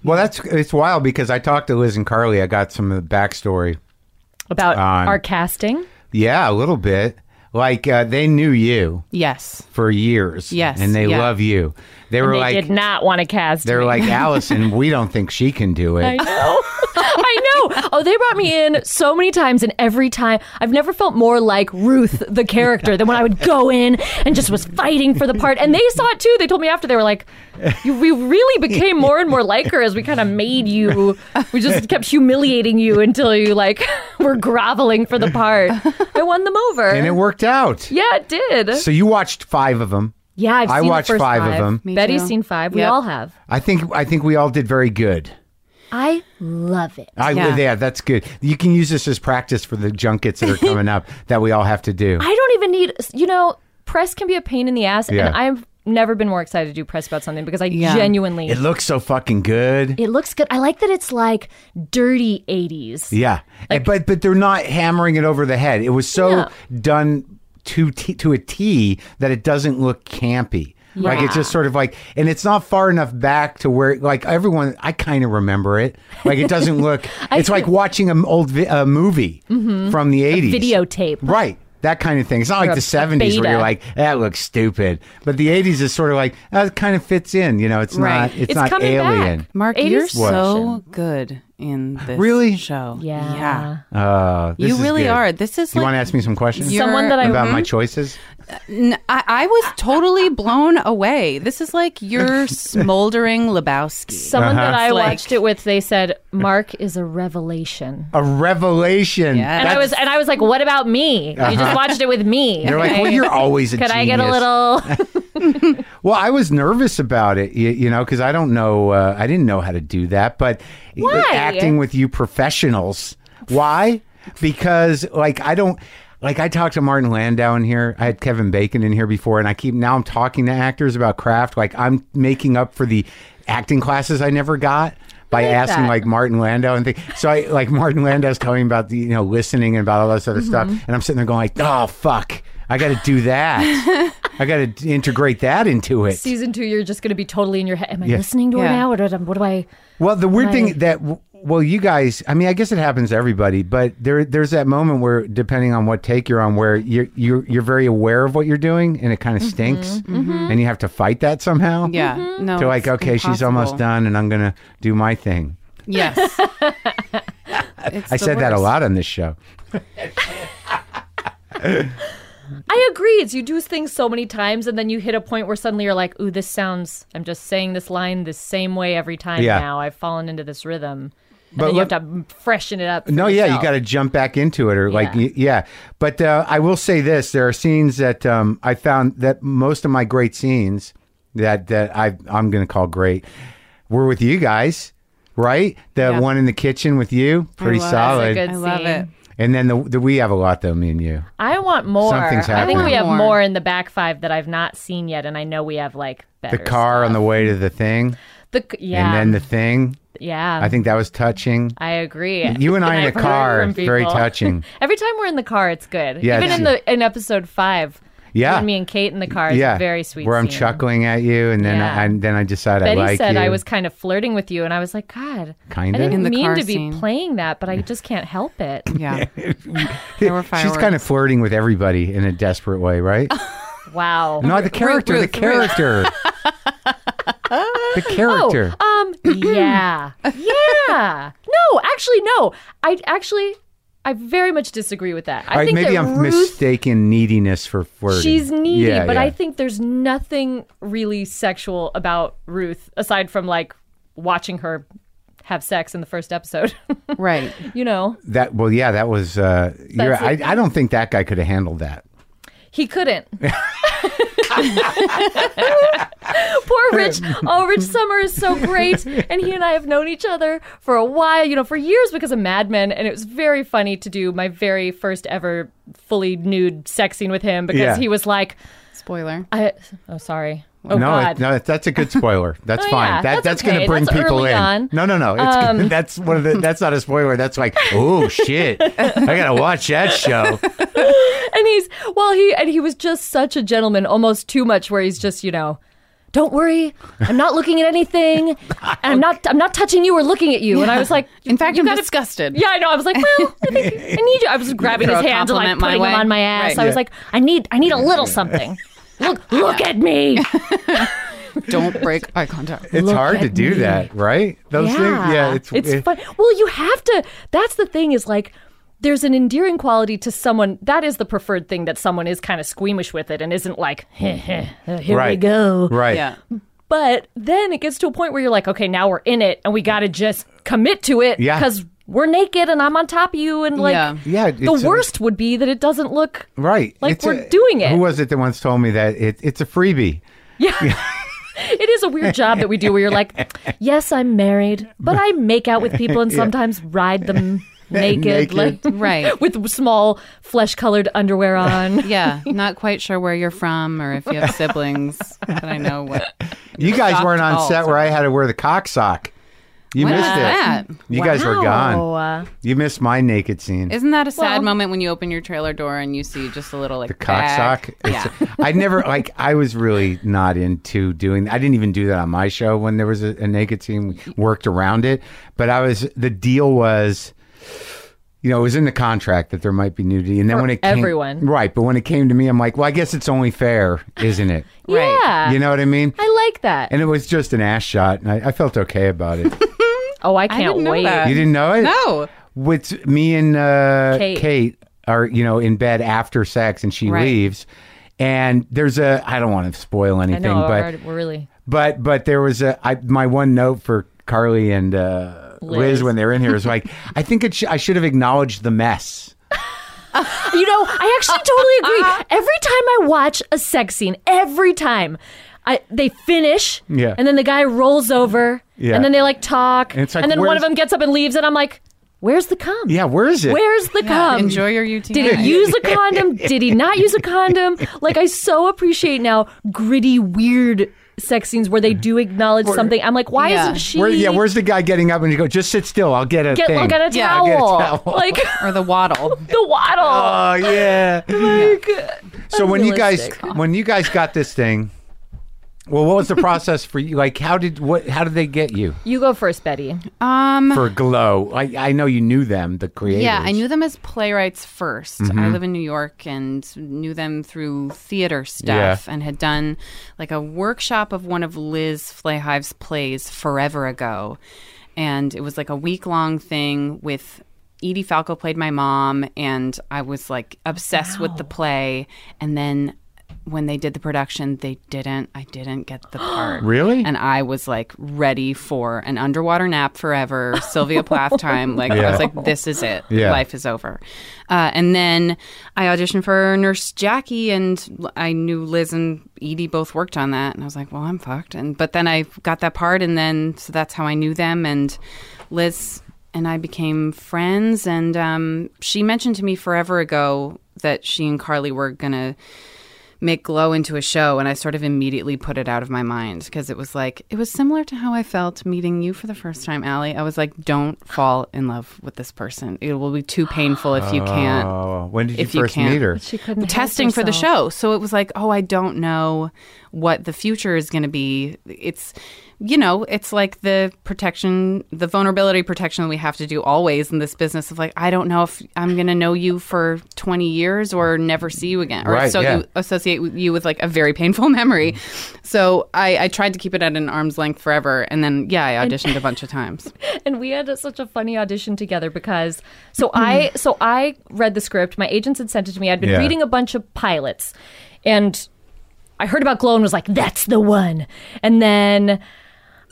[SPEAKER 2] Well, that's it's wild because I talked to Liz and Carly. I got some of the backstory.
[SPEAKER 3] About
[SPEAKER 2] Um,
[SPEAKER 3] our casting.
[SPEAKER 2] Yeah, a little bit. Like uh, they knew you
[SPEAKER 4] Yes.
[SPEAKER 2] for years.
[SPEAKER 4] Yes,
[SPEAKER 2] and they
[SPEAKER 4] yeah.
[SPEAKER 2] love you. They were
[SPEAKER 3] they
[SPEAKER 2] like,
[SPEAKER 3] did not want to cast they're
[SPEAKER 2] like Alison. we don't think she can do it.
[SPEAKER 3] I know. I know. Oh, they brought me in so many times, and every time I've never felt more like Ruth, the character, than when I would go in and just was fighting for the part. And they saw it too. They told me after they were like, you, "We really became more and more like her as we kind of made you. We just kept humiliating you until you like were groveling for the part. I won them over.
[SPEAKER 2] And it worked out.
[SPEAKER 3] yeah, it did.
[SPEAKER 2] So you watched five of them.
[SPEAKER 3] Yeah, I've
[SPEAKER 2] I
[SPEAKER 3] seen
[SPEAKER 2] watched
[SPEAKER 3] the first
[SPEAKER 2] five of them.
[SPEAKER 4] Me
[SPEAKER 3] Betty's
[SPEAKER 4] too.
[SPEAKER 3] seen five. We all have.
[SPEAKER 2] I think I think we all did very good.
[SPEAKER 3] I love it.
[SPEAKER 2] I, yeah.
[SPEAKER 4] Yeah.
[SPEAKER 2] that's good. You can use this as practice for the junkets that are coming up that we all have to do.
[SPEAKER 3] I don't even need, you know, press can be a pain in the ass.
[SPEAKER 2] Yeah.
[SPEAKER 3] And I've never been more excited to do press about something because I
[SPEAKER 4] Yeah.
[SPEAKER 3] genuinely.
[SPEAKER 2] It looks so fucking good.
[SPEAKER 3] It looks good. I like that it's like dirty 80s.
[SPEAKER 2] Yeah, And- but but they're not hammering it over the head. It was so
[SPEAKER 3] No.
[SPEAKER 2] done to t- to a T that it doesn't look campy. Like it's just sort of like, and it's not far enough back to where like everyone. I kind of remember it. Like it doesn't look. it's like watching an old vi- a movie mm-hmm. from the eighties,
[SPEAKER 3] Videotape.
[SPEAKER 2] right? That kind of thing. It's not like the
[SPEAKER 3] a
[SPEAKER 2] seventies where you're like, that looks stupid. But the eighties is sort of like, that kind of fits in. You know, it's
[SPEAKER 4] Right.
[SPEAKER 2] not. It's,
[SPEAKER 3] It's
[SPEAKER 2] not alien.
[SPEAKER 3] back. Marc,
[SPEAKER 4] you're
[SPEAKER 3] version.
[SPEAKER 4] so good in this
[SPEAKER 2] Really?
[SPEAKER 4] show.
[SPEAKER 3] Yeah.
[SPEAKER 4] Yeah.
[SPEAKER 2] Uh, this
[SPEAKER 4] You
[SPEAKER 2] is
[SPEAKER 4] really
[SPEAKER 2] good.
[SPEAKER 4] are. This is
[SPEAKER 2] You
[SPEAKER 4] like
[SPEAKER 2] want to ask me some questions
[SPEAKER 3] Someone that I
[SPEAKER 2] about my choices?
[SPEAKER 4] N- I, I was totally blown away. This is like your smoldering Lebowski.
[SPEAKER 3] Someone that
[SPEAKER 2] Uh-huh.
[SPEAKER 3] I
[SPEAKER 4] Like-
[SPEAKER 3] watched it with, they said Marc is a revelation.
[SPEAKER 2] A revelation.
[SPEAKER 4] Yeah.
[SPEAKER 3] And I was and I was like, "What about me? You just watched it with me."
[SPEAKER 2] They're like, well, you're always a
[SPEAKER 3] Could I get a
[SPEAKER 2] genius."
[SPEAKER 3] little?
[SPEAKER 2] Well, I was nervous about it, you, you know, because I don't know, uh, I didn't know how to do that. But
[SPEAKER 3] Why?
[SPEAKER 2] acting with you professionals, why? Because like I don't. Like I talked to Martin Landau in here, I had Kevin Bacon in here before, and I keep now I'm talking to actors about craft. Like I'm making up for the acting classes I never got by
[SPEAKER 3] like
[SPEAKER 2] asking
[SPEAKER 3] that.
[SPEAKER 2] like Martin Landau and things. So I like Martin Landau's telling me about the you know listening and about all this other
[SPEAKER 3] Mm-hmm.
[SPEAKER 2] stuff, and I'm sitting there going like, oh fuck, I got to do that. I got to integrate that into it.
[SPEAKER 3] Season two, you're just going to be totally in your head. Am I
[SPEAKER 2] Yeah.
[SPEAKER 3] listening to her
[SPEAKER 4] Yeah.
[SPEAKER 3] now? Or do I, what do I?
[SPEAKER 2] Well, the weird
[SPEAKER 3] Right.
[SPEAKER 2] thing that well, you guys, I mean, I guess it happens to everybody, but there there's that moment where depending on what take you're on where you're you're you're very aware of what you're doing and it kind of
[SPEAKER 3] Mm-hmm.
[SPEAKER 2] stinks and you have to fight that somehow.
[SPEAKER 4] yeah.
[SPEAKER 3] Mm-hmm.
[SPEAKER 4] No.
[SPEAKER 2] To like,
[SPEAKER 4] it's
[SPEAKER 2] okay, she's almost done and I'm going to do my thing.
[SPEAKER 4] Yes.
[SPEAKER 2] I
[SPEAKER 4] the
[SPEAKER 2] said that a lot on this show.
[SPEAKER 3] I agree. It's you do things so many times, and then you hit a point where suddenly you're like, "Ooh, this sounds." I'm just saying this line the same way every time
[SPEAKER 2] Yeah.
[SPEAKER 3] now. I've fallen into this rhythm. And
[SPEAKER 2] But
[SPEAKER 3] then you
[SPEAKER 2] let-
[SPEAKER 3] have to freshen it up. for
[SPEAKER 2] No, yeah, you got to jump back into it, or like,
[SPEAKER 3] Yeah.
[SPEAKER 2] y- yeah. But uh, I will say this: there are scenes that um, I found that most of my great scenes that that I I'm going to call great were with you guys, right? The
[SPEAKER 4] Yeah.
[SPEAKER 2] one in the kitchen with you, pretty
[SPEAKER 4] love-
[SPEAKER 2] solid.
[SPEAKER 3] A good
[SPEAKER 4] I love
[SPEAKER 3] scene.
[SPEAKER 4] it.
[SPEAKER 2] and then the, the we have a lot though, me and you.
[SPEAKER 3] I want more.
[SPEAKER 2] Something's happening.
[SPEAKER 3] I think we have
[SPEAKER 4] More.
[SPEAKER 3] more in the back five that I've not seen yet, and I know we have like better.
[SPEAKER 2] The car on the way to the thing,
[SPEAKER 3] The yeah,
[SPEAKER 2] and then the thing.
[SPEAKER 3] yeah.
[SPEAKER 2] I think that was touching.
[SPEAKER 3] I agree.
[SPEAKER 2] You and I in a
[SPEAKER 3] I've heard
[SPEAKER 2] car, very touching.
[SPEAKER 3] Every time we're in the car, it's good.
[SPEAKER 2] Yeah,
[SPEAKER 3] Even in the in episode five.
[SPEAKER 2] Yeah.
[SPEAKER 3] me and Kate in the car is
[SPEAKER 2] yeah,
[SPEAKER 3] a very sweet.
[SPEAKER 2] Where I'm
[SPEAKER 3] scene.
[SPEAKER 2] chuckling at you, and then
[SPEAKER 3] Yeah.
[SPEAKER 2] I, and then I decide
[SPEAKER 3] Betty
[SPEAKER 2] I like
[SPEAKER 3] said
[SPEAKER 2] you.
[SPEAKER 3] I was kind of flirting with you, and I was like, God,
[SPEAKER 2] Kinda?
[SPEAKER 3] I didn't
[SPEAKER 4] In the
[SPEAKER 3] mean
[SPEAKER 4] car
[SPEAKER 3] to be
[SPEAKER 4] scene.
[SPEAKER 3] playing that, but I just can't help it.
[SPEAKER 4] Yeah. there were fireworks.
[SPEAKER 2] She's kind of flirting with everybody in a desperate way, right?
[SPEAKER 3] Wow.
[SPEAKER 2] No, the character,
[SPEAKER 4] Ruth,
[SPEAKER 2] the character, the character.
[SPEAKER 3] Oh, um, yeah, yeah. No, actually, no. I actually, I very much disagree with that. I
[SPEAKER 2] All right,
[SPEAKER 3] think
[SPEAKER 2] maybe
[SPEAKER 3] that
[SPEAKER 2] I'm
[SPEAKER 3] Ruth,
[SPEAKER 2] mistaken neediness for flirting.
[SPEAKER 3] she's needy,
[SPEAKER 2] Yeah,
[SPEAKER 3] but
[SPEAKER 2] yeah.
[SPEAKER 3] I think there's nothing really sexual about Ruth aside from like watching her have sex in the first episode.
[SPEAKER 4] right.
[SPEAKER 3] you know,
[SPEAKER 2] that. Well, yeah, that was. Uh, you're, I. I don't think that guy could have handled that.
[SPEAKER 3] He couldn't. Poor Rich. Oh, Rich Sommer is so great. And he and I have known each other for a while, you know, for years because of Mad Men. And it was very funny to do my very first ever fully nude sex scene with him because
[SPEAKER 2] Yeah.
[SPEAKER 3] he was like,
[SPEAKER 4] Spoiler.
[SPEAKER 3] I, oh, sorry. Oh,
[SPEAKER 2] no, it, no, that's a good spoiler. That's
[SPEAKER 3] Oh,
[SPEAKER 2] fine.
[SPEAKER 3] yeah,
[SPEAKER 2] that,
[SPEAKER 3] that's
[SPEAKER 2] that's going to bring
[SPEAKER 3] That's
[SPEAKER 2] people
[SPEAKER 3] early
[SPEAKER 2] in.
[SPEAKER 3] on. Um,
[SPEAKER 2] No, no, no. It's that's one of the. That's not a spoiler. That's like, oh shit, I gotta watch that show.
[SPEAKER 3] and he's well he and he was just such a gentleman almost too much where he's just you know don't worry i'm not looking at anything and i'm not i'm not touching you or looking at you and i was like
[SPEAKER 4] In fact,
[SPEAKER 3] you
[SPEAKER 4] I'm
[SPEAKER 3] gotta-
[SPEAKER 4] disgusted.
[SPEAKER 3] yeah i know i was like well i think i need you i was grabbing his
[SPEAKER 4] a
[SPEAKER 3] hands and like
[SPEAKER 4] compliment my
[SPEAKER 3] putting
[SPEAKER 4] way.
[SPEAKER 3] them on my ass
[SPEAKER 4] Right.
[SPEAKER 3] i was
[SPEAKER 2] Yeah.
[SPEAKER 3] like i need i need a little something look look at me
[SPEAKER 4] Don't break eye contact.
[SPEAKER 2] It's
[SPEAKER 3] Look
[SPEAKER 2] hard to do
[SPEAKER 3] me.
[SPEAKER 2] that, right? Those things. Yeah, it's
[SPEAKER 3] it's
[SPEAKER 2] it-
[SPEAKER 3] fun. Well, you have to. That's the thing is like. There's an endearing quality to someone. That is the preferred thing that someone is kind of squeamish with it and isn't like, heh, heh, uh, here we go.
[SPEAKER 2] Right.
[SPEAKER 4] Yeah.
[SPEAKER 3] But then it gets to a point where you're like, okay, now we're in it and we got to just commit to it
[SPEAKER 2] Yeah.
[SPEAKER 3] Because we're naked and I'm on top of you and like
[SPEAKER 4] Yeah.
[SPEAKER 2] Yeah,
[SPEAKER 3] the
[SPEAKER 2] it's a-
[SPEAKER 3] worst would be that it doesn't look
[SPEAKER 2] Right.
[SPEAKER 3] Like
[SPEAKER 2] It's
[SPEAKER 3] we're
[SPEAKER 2] a-
[SPEAKER 3] doing it.
[SPEAKER 2] Who was it that once told me that it, it's a freebie?
[SPEAKER 3] Yeah. it is a weird job that we do where you're like, yes, I'm married, but I make out with people and sometimes ride them naked,
[SPEAKER 2] Naked.
[SPEAKER 3] like
[SPEAKER 4] Right.
[SPEAKER 3] with small flesh colored underwear on.
[SPEAKER 4] Yeah, not quite sure where you're from or if you have siblings, but I know what.
[SPEAKER 2] You guys weren't on set where I had to wear the cock sock. You
[SPEAKER 4] When
[SPEAKER 2] missed
[SPEAKER 4] was
[SPEAKER 2] it.
[SPEAKER 4] that?
[SPEAKER 2] You guys were gone.
[SPEAKER 3] Wow.
[SPEAKER 2] You missed my naked scene.
[SPEAKER 4] Isn't that a sad
[SPEAKER 3] Well-
[SPEAKER 4] moment when you open your trailer door and you see just a little like
[SPEAKER 2] the cock
[SPEAKER 4] bag?
[SPEAKER 2] sock.
[SPEAKER 4] Yeah.
[SPEAKER 2] It's- I never like. I was really not into doing. I didn't even do that on my show when there was a, a naked scene. We worked around it, but I was. The deal was, you know, it was in the contract that there might be nudity, and then
[SPEAKER 3] For
[SPEAKER 2] when it came,
[SPEAKER 3] everyone.
[SPEAKER 2] right? But when it came to me, I'm like, well, I guess it's only fair, isn't it?
[SPEAKER 3] Yeah.
[SPEAKER 2] You know what I mean?
[SPEAKER 3] I like that.
[SPEAKER 2] And it was just an ass shot, and I, I felt okay about it.
[SPEAKER 3] Oh, I can't
[SPEAKER 4] didn't know
[SPEAKER 3] wait.
[SPEAKER 4] that.
[SPEAKER 2] you didn't know it?
[SPEAKER 4] No.
[SPEAKER 2] with me and uh,
[SPEAKER 3] Kate.
[SPEAKER 2] Kate. are you know in bed after sex and she
[SPEAKER 4] Right.
[SPEAKER 2] leaves and there's a I don't want to spoil
[SPEAKER 3] I
[SPEAKER 2] anything
[SPEAKER 3] know,
[SPEAKER 2] but
[SPEAKER 3] we're, we're really.
[SPEAKER 2] but but there was a I, my one note for Carly and uh, Liz.
[SPEAKER 3] Liz.
[SPEAKER 2] when they're in here is like I think it sh- I should have acknowledged the mess.
[SPEAKER 3] You know, I actually totally agree. Every time I watch a sex scene, every time. I, they finish,
[SPEAKER 2] Yeah.
[SPEAKER 3] and then the guy rolls over,
[SPEAKER 2] Yeah.
[SPEAKER 3] and then they like talk,
[SPEAKER 2] And it's like,
[SPEAKER 3] and then one
[SPEAKER 2] where's-
[SPEAKER 3] of them gets up and leaves, and I'm like, "Where's the cum?
[SPEAKER 2] Yeah, where is it?
[SPEAKER 3] Where's the cum?
[SPEAKER 4] Enjoy your UTI.
[SPEAKER 3] Did he use a condom? Did he not use a condom? Like I so appreciate now gritty, weird sex scenes where they do acknowledge something. I'm like, why
[SPEAKER 4] Yeah.
[SPEAKER 3] isn't she?
[SPEAKER 2] Where, yeah, where's the guy getting up and you go, just sit still, I'll get a
[SPEAKER 3] get
[SPEAKER 2] thing.
[SPEAKER 3] look at a
[SPEAKER 4] Yeah,
[SPEAKER 3] towel,
[SPEAKER 2] get a towel.
[SPEAKER 3] like
[SPEAKER 4] or the waddle?
[SPEAKER 3] the waddle.
[SPEAKER 2] Oh yeah.
[SPEAKER 3] like,
[SPEAKER 2] So when you guys
[SPEAKER 3] unrealistic.
[SPEAKER 2] when you guys got this thing, well, what was the process for you? Like, how did what? How did they get you
[SPEAKER 3] you go first, Betty.
[SPEAKER 4] Um,
[SPEAKER 2] for Glow? I I know you knew them, the creators.
[SPEAKER 4] yeah, I knew them as playwrights 1st I live in New York and knew them through theater stuff
[SPEAKER 2] Yeah.
[SPEAKER 4] and had done like a workshop of one of Liz Flahive's plays forever ago. And it was like a week long thing with Edie Falco played my mom and I was like obsessed with the play and then when they did the production they didn't I didn't get the part.
[SPEAKER 2] Really?
[SPEAKER 4] And I was like ready for an underwater nap forever, Sylvia Plath time. Like I was like, this is it.
[SPEAKER 2] Yeah.
[SPEAKER 4] Life is over. Uh, and then I auditioned for Nurse Jackie, and I knew Liz and Edie both worked on that, and I was like, well, I'm fucked. And but then I got that part, and then so that's how I knew them, and Liz and I became friends. And um, she mentioned to me forever ago that she and Carly were gonna make glow into a show and i sort of immediately put it out of my mind because it was like it was similar to how i felt meeting you for the first time Allie. i was like don't fall in love with this person it will be too painful if you can't
[SPEAKER 2] Oh, when did you
[SPEAKER 4] if you
[SPEAKER 2] first
[SPEAKER 4] can't.
[SPEAKER 2] meet her?
[SPEAKER 3] She couldn't
[SPEAKER 4] testing for the show so it was like oh i don't know what the future is going to be it's you know it's like the protection the vulnerability protection we have to do always in this business of like i don't know if i'm going to know you for 20 years or never see you again or
[SPEAKER 2] Right,
[SPEAKER 4] so
[SPEAKER 2] yeah.
[SPEAKER 4] you associate you with like a very painful memory so I, I tried to keep it at an arm's length forever and then yeah i auditioned a bunch of times
[SPEAKER 3] and we had a, such a funny audition together because so hmm. I so I read the script. My agents had sent it to me. I'd been
[SPEAKER 2] Yeah.
[SPEAKER 3] reading a bunch of pilots, and I heard about Glow and was like, "That's the one." And then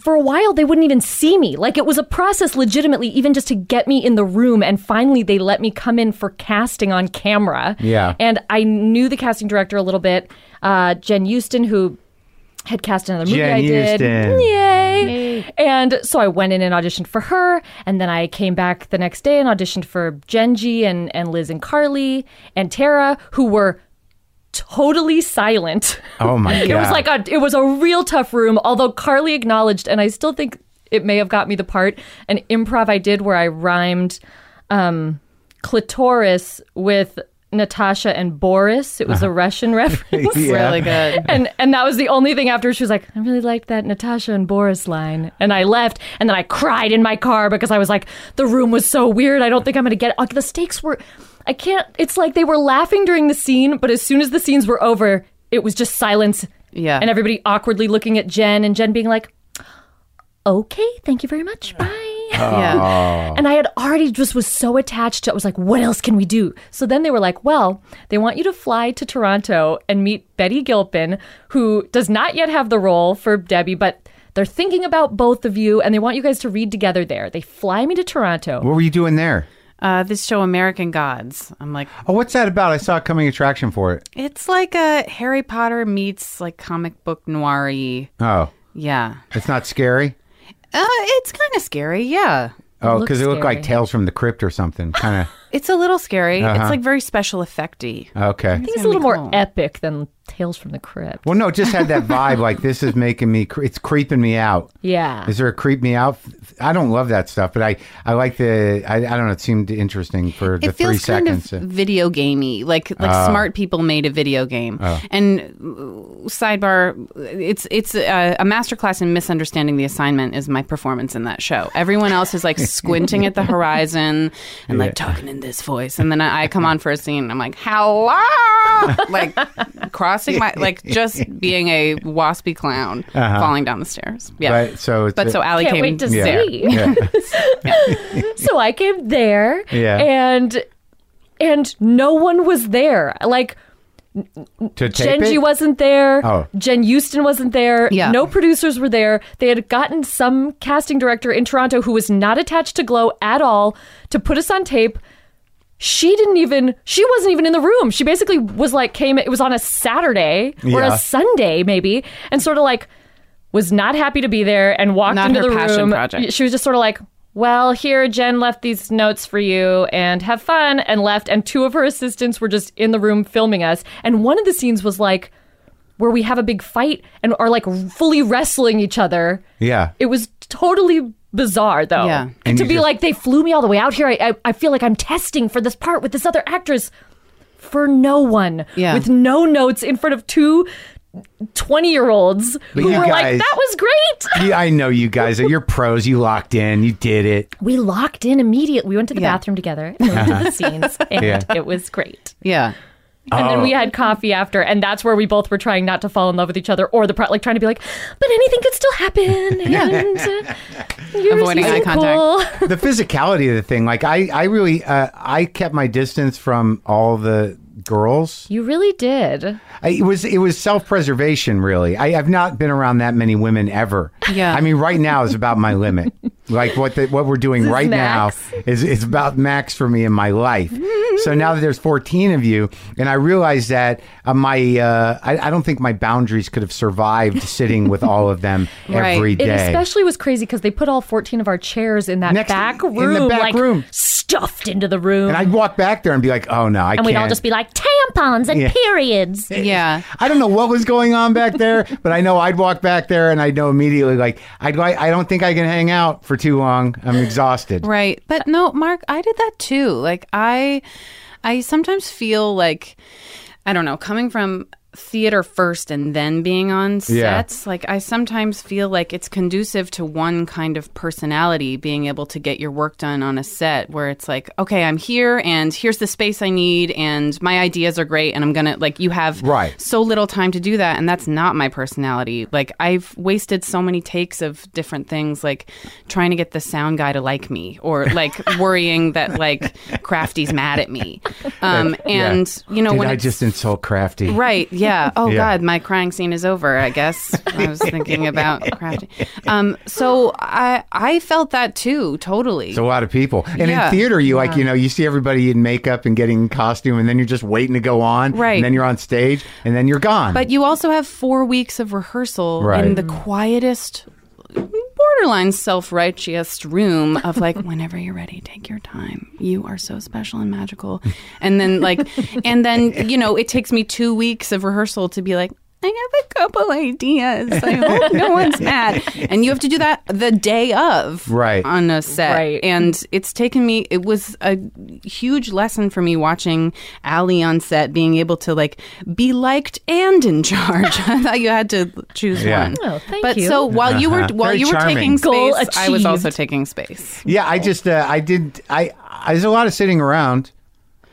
[SPEAKER 3] for a while they wouldn't even see me. Like it was a process legitimately even just to get me in the room and finally they let me come in for casting on camera.
[SPEAKER 2] Yeah.
[SPEAKER 3] And I knew the casting director a little bit, uh, Jen Euston who had cast another movie
[SPEAKER 2] Jen
[SPEAKER 3] I did.
[SPEAKER 2] Euston.
[SPEAKER 3] Yay. And so I went in and auditioned for her and then I came back the next day and auditioned for Jenji and and Liz and Carly and Tara who were totally silent.
[SPEAKER 2] Oh my god!
[SPEAKER 3] It was like a it was a real tough room. Although Carly acknowledged, and I still think it may have got me the part. An improv I did where I rhymed um, clitoris with Natasha and Boris. It was a Russian reference.
[SPEAKER 2] Yeah.
[SPEAKER 4] really good
[SPEAKER 3] And and that was the only thing after she was like, I really liked that Natasha and Boris line. And I left and then I cried in my car because I was like, the room was so weird. I don't think I'm gonna get it. Like the stakes were I can't it's like they were laughing during the scene, but as soon as the scenes were over, it was just silence.
[SPEAKER 4] Yeah.
[SPEAKER 3] And everybody awkwardly looking at Jen and Jen being like, Okay, thank you very much. Bye.
[SPEAKER 4] yeah
[SPEAKER 3] And I had already just was so attached to it. I was like, what else can we do? So then they were like, well, they want you to fly to Toronto and meet Betty Gilpin, who does not yet have the role for Debbie, but They're thinking about both of you, and they want you guys to read together there. They fly me to Toronto.
[SPEAKER 2] What were you doing there?
[SPEAKER 4] Uh, this show, American Gods. I'm like,
[SPEAKER 2] Oh, what's that about? I saw a coming attraction for it.
[SPEAKER 4] it's like a Harry Potter meets like comic book noir
[SPEAKER 2] Oh,
[SPEAKER 4] Yeah.
[SPEAKER 2] it's not scary.
[SPEAKER 4] Uh, it's kind of scary. Yeah.
[SPEAKER 2] Oh, because it looked like. Tales from the Crypt or something. Kind of.
[SPEAKER 4] It's a little scary.
[SPEAKER 2] Uh-huh.
[SPEAKER 4] It's like very special effecty.
[SPEAKER 2] okay.
[SPEAKER 3] I think it's a little
[SPEAKER 4] be
[SPEAKER 3] more epic than Tales from the Crypt.
[SPEAKER 2] Well, no, it just had that vibe. Like this is making me. cre- It's creeping me out.
[SPEAKER 3] Yeah.
[SPEAKER 2] Is there a creep me out? I don't love that stuff, but I I like the. I, I don't know. It seemed interesting for the
[SPEAKER 4] it
[SPEAKER 2] three
[SPEAKER 4] kind
[SPEAKER 2] seconds.
[SPEAKER 4] of video gamey, like like
[SPEAKER 2] Oh.
[SPEAKER 4] smart people made a video game. And uh, sidebar, it's it's a, a masterclass in misunderstanding the assignment is my performance in that show. Everyone else is like squinting at the horizon and like talking in this voice, and then I, I come on for a scene, and I'm like, hello, like crossing my like just being a waspy clown falling down the stairs. Yeah,
[SPEAKER 2] Uh-huh. But so it's
[SPEAKER 4] but so Allie
[SPEAKER 3] Can't
[SPEAKER 4] came.
[SPEAKER 3] wait to
[SPEAKER 2] yeah,
[SPEAKER 3] see.
[SPEAKER 2] yeah.
[SPEAKER 3] so I came there,
[SPEAKER 2] Yeah.
[SPEAKER 3] and and no one was there. Like
[SPEAKER 2] to tape
[SPEAKER 3] Jenji
[SPEAKER 2] it?
[SPEAKER 3] wasn't there.
[SPEAKER 2] Oh.
[SPEAKER 3] Jen Euston wasn't there.
[SPEAKER 4] Yeah.
[SPEAKER 3] No producers were there. They had gotten some casting director in Toronto who was not attached to Glow at all to put us on tape. She didn't even she wasn't even in the room. She basically was like came it was on a Saturday or
[SPEAKER 2] Yeah.
[SPEAKER 3] a Sunday maybe and sort of like was not happy to be there and walked
[SPEAKER 4] Not
[SPEAKER 3] into
[SPEAKER 4] her
[SPEAKER 3] the
[SPEAKER 4] passion
[SPEAKER 3] room.
[SPEAKER 4] project.
[SPEAKER 3] She was just sort of like, "Well, here Jen left these notes for you and have fun," and left. And two of her assistants were just in the room filming us. And one of the scenes was like where we have a big fight and are like fully wrestling each other.
[SPEAKER 2] Yeah.
[SPEAKER 3] It was totally bizarre though.
[SPEAKER 4] Yeah.
[SPEAKER 2] And
[SPEAKER 3] to
[SPEAKER 2] you
[SPEAKER 3] be
[SPEAKER 2] just-
[SPEAKER 3] like they flew me all the way out here. I, I I feel like I'm testing for this part with this other actress for no one.
[SPEAKER 4] Yeah.
[SPEAKER 3] With no notes in front of two 20 year olds
[SPEAKER 2] But
[SPEAKER 3] who
[SPEAKER 2] you
[SPEAKER 3] were like,
[SPEAKER 2] guys-
[SPEAKER 3] that was great.
[SPEAKER 2] Yeah, I know you guys. You're pros. You locked in. You did it.
[SPEAKER 3] We locked in immediately. We went to the
[SPEAKER 4] Yeah.
[SPEAKER 3] bathroom together and we went to the scenes, and
[SPEAKER 2] Yeah.
[SPEAKER 3] it was great.
[SPEAKER 4] Yeah.
[SPEAKER 3] And then we
[SPEAKER 2] Oh.
[SPEAKER 3] had coffee after, and that's where we both were trying not to fall in love with each other, or the pro- like trying to be like, but anything could still happen. And uh, you're
[SPEAKER 4] Avoiding eye contact.
[SPEAKER 3] cool.
[SPEAKER 2] the physicality of the thing. Like I, I really, uh, I kept my distance from all the girls.
[SPEAKER 3] You really did.
[SPEAKER 2] I, it was it was self preservation. Really, I have not been around that many women ever.
[SPEAKER 4] Yeah.
[SPEAKER 2] I mean, right now is about my limit. Like what the, what we're doing
[SPEAKER 3] This
[SPEAKER 2] right
[SPEAKER 3] max.
[SPEAKER 2] now is is about max for me in my life. so now that there's 14 of you, and I realize that uh, my uh, I, I don't think my boundaries could have survived sitting with all of them
[SPEAKER 4] Right.
[SPEAKER 2] every
[SPEAKER 3] It especially was crazy because they put all 14 of our chairs in that
[SPEAKER 2] Next-
[SPEAKER 3] back
[SPEAKER 2] in the
[SPEAKER 3] room,
[SPEAKER 2] back
[SPEAKER 3] like
[SPEAKER 2] room.
[SPEAKER 3] stuffed into the room.
[SPEAKER 2] and I'd walk back there and be like, "Oh no, I
[SPEAKER 3] and
[SPEAKER 2] can't."
[SPEAKER 3] we'd all just be like, tampons and
[SPEAKER 2] Yeah.
[SPEAKER 3] periods.
[SPEAKER 4] Eh, yeah.
[SPEAKER 2] I don't know what was going on back there, but I know I'd walk back there and I'd know immediately like I'd like I don't think I can hang out for too long. I'm exhausted.
[SPEAKER 4] Right. But no, Marc, I did that too. Like I I sometimes feel like I don't know, coming from theater first and then being on
[SPEAKER 2] Yeah.
[SPEAKER 4] sets, like I sometimes feel like it's conducive to one kind of personality being able to get your work done on a set where it's like, okay, I'm here and here's the space I need and my ideas are great and I'm going to like you have
[SPEAKER 2] Right.
[SPEAKER 4] so little time to do that and that's not my personality like i've wasted so many takes of different things like trying to get the sound guy to like me or like worrying that like crafty's mad at me um
[SPEAKER 2] Yeah.
[SPEAKER 4] and you know
[SPEAKER 2] Did
[SPEAKER 4] when
[SPEAKER 2] I just insult Crafty?
[SPEAKER 4] Right. Yeah. Oh
[SPEAKER 2] Yeah.
[SPEAKER 4] God, my crying scene is over. I guess I was thinking about crafty. Um. So I I felt that too. Totally.
[SPEAKER 2] It's a lot of people. And
[SPEAKER 4] Yeah.
[SPEAKER 2] in theater, you like, you know, you see everybody in makeup and getting costume, and then you're just waiting to go on.
[SPEAKER 4] Right.
[SPEAKER 2] And then you're on stage, and then you're gone.
[SPEAKER 4] But you also have four weeks of rehearsal
[SPEAKER 2] Right.
[SPEAKER 4] in the quietest, borderline self righteous room of like, whenever you're ready, take your time. You are so special and magical. And then, like, and then, you know, it takes me two weeks of rehearsal to be like, I have a couple ideas. I hope no one's mad. And you have to do that the day of
[SPEAKER 2] Right.
[SPEAKER 4] on a set.
[SPEAKER 3] Right.
[SPEAKER 4] And it's taken me, it was a huge lesson for me watching Allie on set being able to like be liked and in charge. I thought you had to choose
[SPEAKER 2] Yeah.
[SPEAKER 4] one.
[SPEAKER 3] Oh, thank
[SPEAKER 4] but
[SPEAKER 3] you.
[SPEAKER 4] so while you were
[SPEAKER 2] Uh-huh.
[SPEAKER 4] while
[SPEAKER 2] Very
[SPEAKER 4] you were
[SPEAKER 2] charming.
[SPEAKER 4] taking
[SPEAKER 3] Goal
[SPEAKER 4] space, I was also taking space.
[SPEAKER 2] yeah, I just, uh, I did, I, I, there's a lot of sitting around.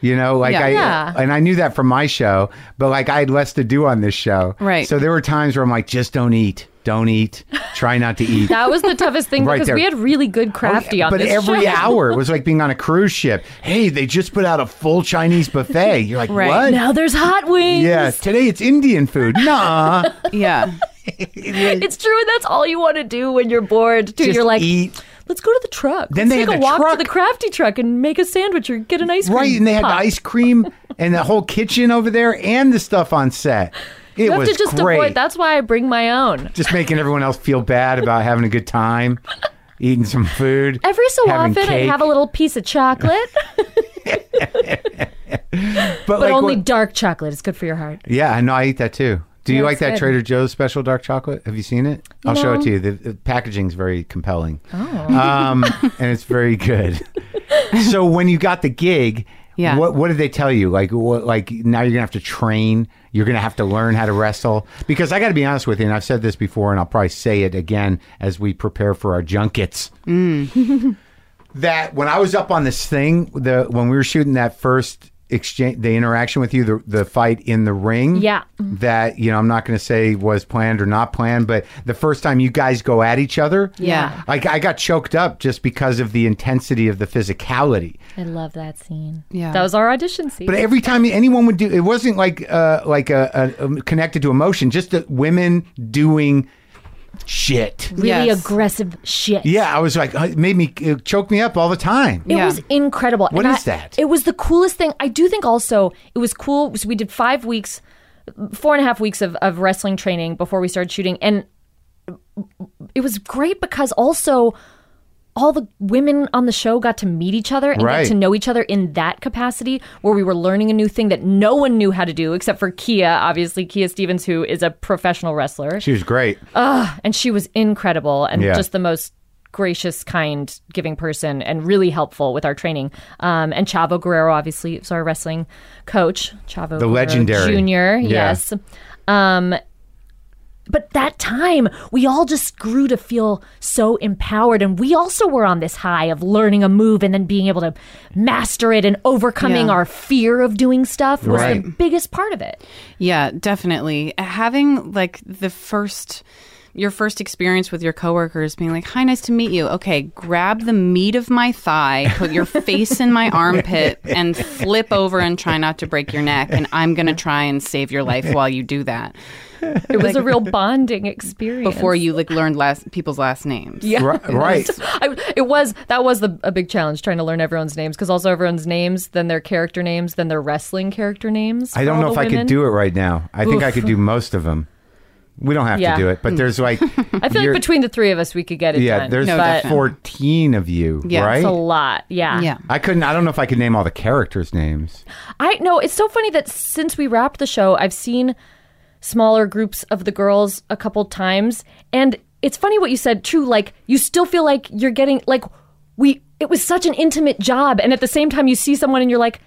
[SPEAKER 2] You know, like
[SPEAKER 4] Yeah.
[SPEAKER 2] I,
[SPEAKER 3] Yeah.
[SPEAKER 2] and I knew that from my show, but like I had less to do on this show.
[SPEAKER 4] Right.
[SPEAKER 2] So there were times where I'm like, just don't eat. Don't eat. Try not to eat.
[SPEAKER 3] That was the toughest thing
[SPEAKER 2] Right
[SPEAKER 3] because
[SPEAKER 2] there.
[SPEAKER 3] we had really good oh, crafty on
[SPEAKER 2] but
[SPEAKER 3] this
[SPEAKER 2] every
[SPEAKER 3] show.
[SPEAKER 2] hour it was like being on a cruise ship. Hey, they just put out a full Chinese buffet. You're like,
[SPEAKER 4] Right.
[SPEAKER 2] what?
[SPEAKER 3] Now there's hot wings.
[SPEAKER 2] Yeah, today it's Indian food. Nah.
[SPEAKER 4] Yeah.
[SPEAKER 3] it's true, and that's all you want to do when you're bored. Too.
[SPEAKER 2] Just
[SPEAKER 3] you're like,
[SPEAKER 2] eat.
[SPEAKER 3] Let's go to the truck.
[SPEAKER 2] Then
[SPEAKER 3] let's
[SPEAKER 2] they
[SPEAKER 3] take
[SPEAKER 2] had
[SPEAKER 3] a
[SPEAKER 2] the
[SPEAKER 3] walk
[SPEAKER 2] truck.
[SPEAKER 3] to the crafty truck and make a sandwich or get an ice cream.
[SPEAKER 2] Right, and they had the ice cream and the whole kitchen over there and the stuff on set. It
[SPEAKER 3] You have
[SPEAKER 2] was
[SPEAKER 3] to just
[SPEAKER 2] great.
[SPEAKER 3] avoid. That's why I bring my own.
[SPEAKER 2] just making everyone else feel bad about having a good time, eating some food.
[SPEAKER 3] Every so often, I have a little piece of chocolate,
[SPEAKER 2] but,
[SPEAKER 3] but
[SPEAKER 2] like,
[SPEAKER 3] only
[SPEAKER 2] what-
[SPEAKER 3] dark chocolate. It's good for your heart.
[SPEAKER 2] yeah, I know I eat that too. Do you
[SPEAKER 3] Yeah,
[SPEAKER 2] like that
[SPEAKER 3] good.
[SPEAKER 2] Trader Joe's special dark chocolate? Have you seen it? I'll show it to you. The, the packaging's very compelling.
[SPEAKER 3] Oh.
[SPEAKER 2] Um, and it's very good. so when you got the gig,
[SPEAKER 4] Yeah.
[SPEAKER 2] what what did they tell you? Like what like now you're gonna have to train. You're gonna have to learn how to wrestle. Because I got to be honest with you, and I've said this before, and I'll probably say it again as we prepare for our junkets. that when I was up on this thing, the when we were shooting that first exchange, the interaction with you, the the fight in the ring,
[SPEAKER 3] Yeah.
[SPEAKER 2] that you know I'm not going to say was planned or not planned, but the first time you guys go at each other,
[SPEAKER 4] Yeah.
[SPEAKER 2] like I got choked up just because of the intensity of the physicality.
[SPEAKER 3] I love that scene.
[SPEAKER 4] Yeah.
[SPEAKER 3] that was our audition scene.
[SPEAKER 2] But every time anyone would do, it wasn't like uh, like a, a, a connected to emotion, just the women doing shit.
[SPEAKER 3] really
[SPEAKER 4] Yes.
[SPEAKER 3] aggressive shit.
[SPEAKER 2] Yeah, I was like, uh, it made me it choked me up all the time.
[SPEAKER 3] It
[SPEAKER 4] Yeah.
[SPEAKER 3] was incredible.
[SPEAKER 2] What
[SPEAKER 3] and
[SPEAKER 2] is
[SPEAKER 3] I-
[SPEAKER 2] that?
[SPEAKER 3] It was the coolest thing. I do think also it was cool. So we did five weeks, four and a half weeks of, of wrestling training before we started shooting. And it was great because also all the women on the show got to meet each other and
[SPEAKER 2] Right.
[SPEAKER 3] get to know each other in that capacity where we were learning a new thing that no one knew how to do except for Kia, obviously, Kia Stevens, who is a professional wrestler.
[SPEAKER 2] She was great.
[SPEAKER 3] and she was incredible and
[SPEAKER 2] Yeah.
[SPEAKER 3] just the most gracious, kind, giving person, and really helpful with our training. Um, and Chavo Guerrero, obviously, is our wrestling coach. Chavo
[SPEAKER 2] The
[SPEAKER 3] Guerrero
[SPEAKER 2] legendary.
[SPEAKER 3] Junior,
[SPEAKER 2] Yeah.
[SPEAKER 3] yes. Um, but that time, we all just grew to feel so empowered, and we also were on this high of learning a move and then being able to master it and overcoming
[SPEAKER 4] Yeah.
[SPEAKER 3] our fear of doing stuff was the biggest part of it.
[SPEAKER 4] Yeah, definitely. Having like the first your first experience with your coworkers being like, "Hi, nice to meet you." Okay, grab the meat of my thigh, put your face in my armpit and flip over and try not to break your neck and I'm going to try and save your life while you do that.
[SPEAKER 3] It was a real bonding experience
[SPEAKER 4] Before you like learned last people's last names.
[SPEAKER 3] Yeah.
[SPEAKER 2] Ri- right.
[SPEAKER 3] I, it was that was the a big challenge trying to learn everyone's names because also everyone's names, then their character names, then their wrestling character names.
[SPEAKER 2] I don't know
[SPEAKER 3] the
[SPEAKER 2] if I could do it right now. I think I could do most of them. We don't have
[SPEAKER 3] Yeah.
[SPEAKER 2] to do it, but there's like
[SPEAKER 3] I feel like between the three of us, we could get it
[SPEAKER 2] yeah,
[SPEAKER 3] done.
[SPEAKER 2] there's
[SPEAKER 4] No,
[SPEAKER 3] but
[SPEAKER 2] 14 of you,
[SPEAKER 4] Yeah,
[SPEAKER 2] right?
[SPEAKER 3] it's a lot. Yeah.
[SPEAKER 4] Yeah.
[SPEAKER 2] I couldn't. I don't know if I could name all the characters' names.
[SPEAKER 3] I know it's so funny that since we wrapped the show, I've seen smaller groups of the girls a couple times, and it's funny what you said. True, like you still feel like you're getting like we. It was such an intimate job, and at the same time, you see someone and you're like.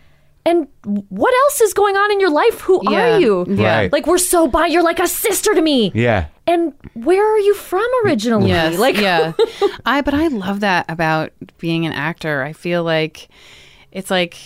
[SPEAKER 3] And what else is going on in your life? Who
[SPEAKER 4] Yeah.
[SPEAKER 3] are you?
[SPEAKER 4] Yeah.
[SPEAKER 2] Right.
[SPEAKER 3] Like we're so by. You're like a sister to me.
[SPEAKER 2] Yeah.
[SPEAKER 3] And where are you from originally?
[SPEAKER 4] Yes,
[SPEAKER 3] Like
[SPEAKER 4] yeah. I but I love that about being an actor. I feel like it's like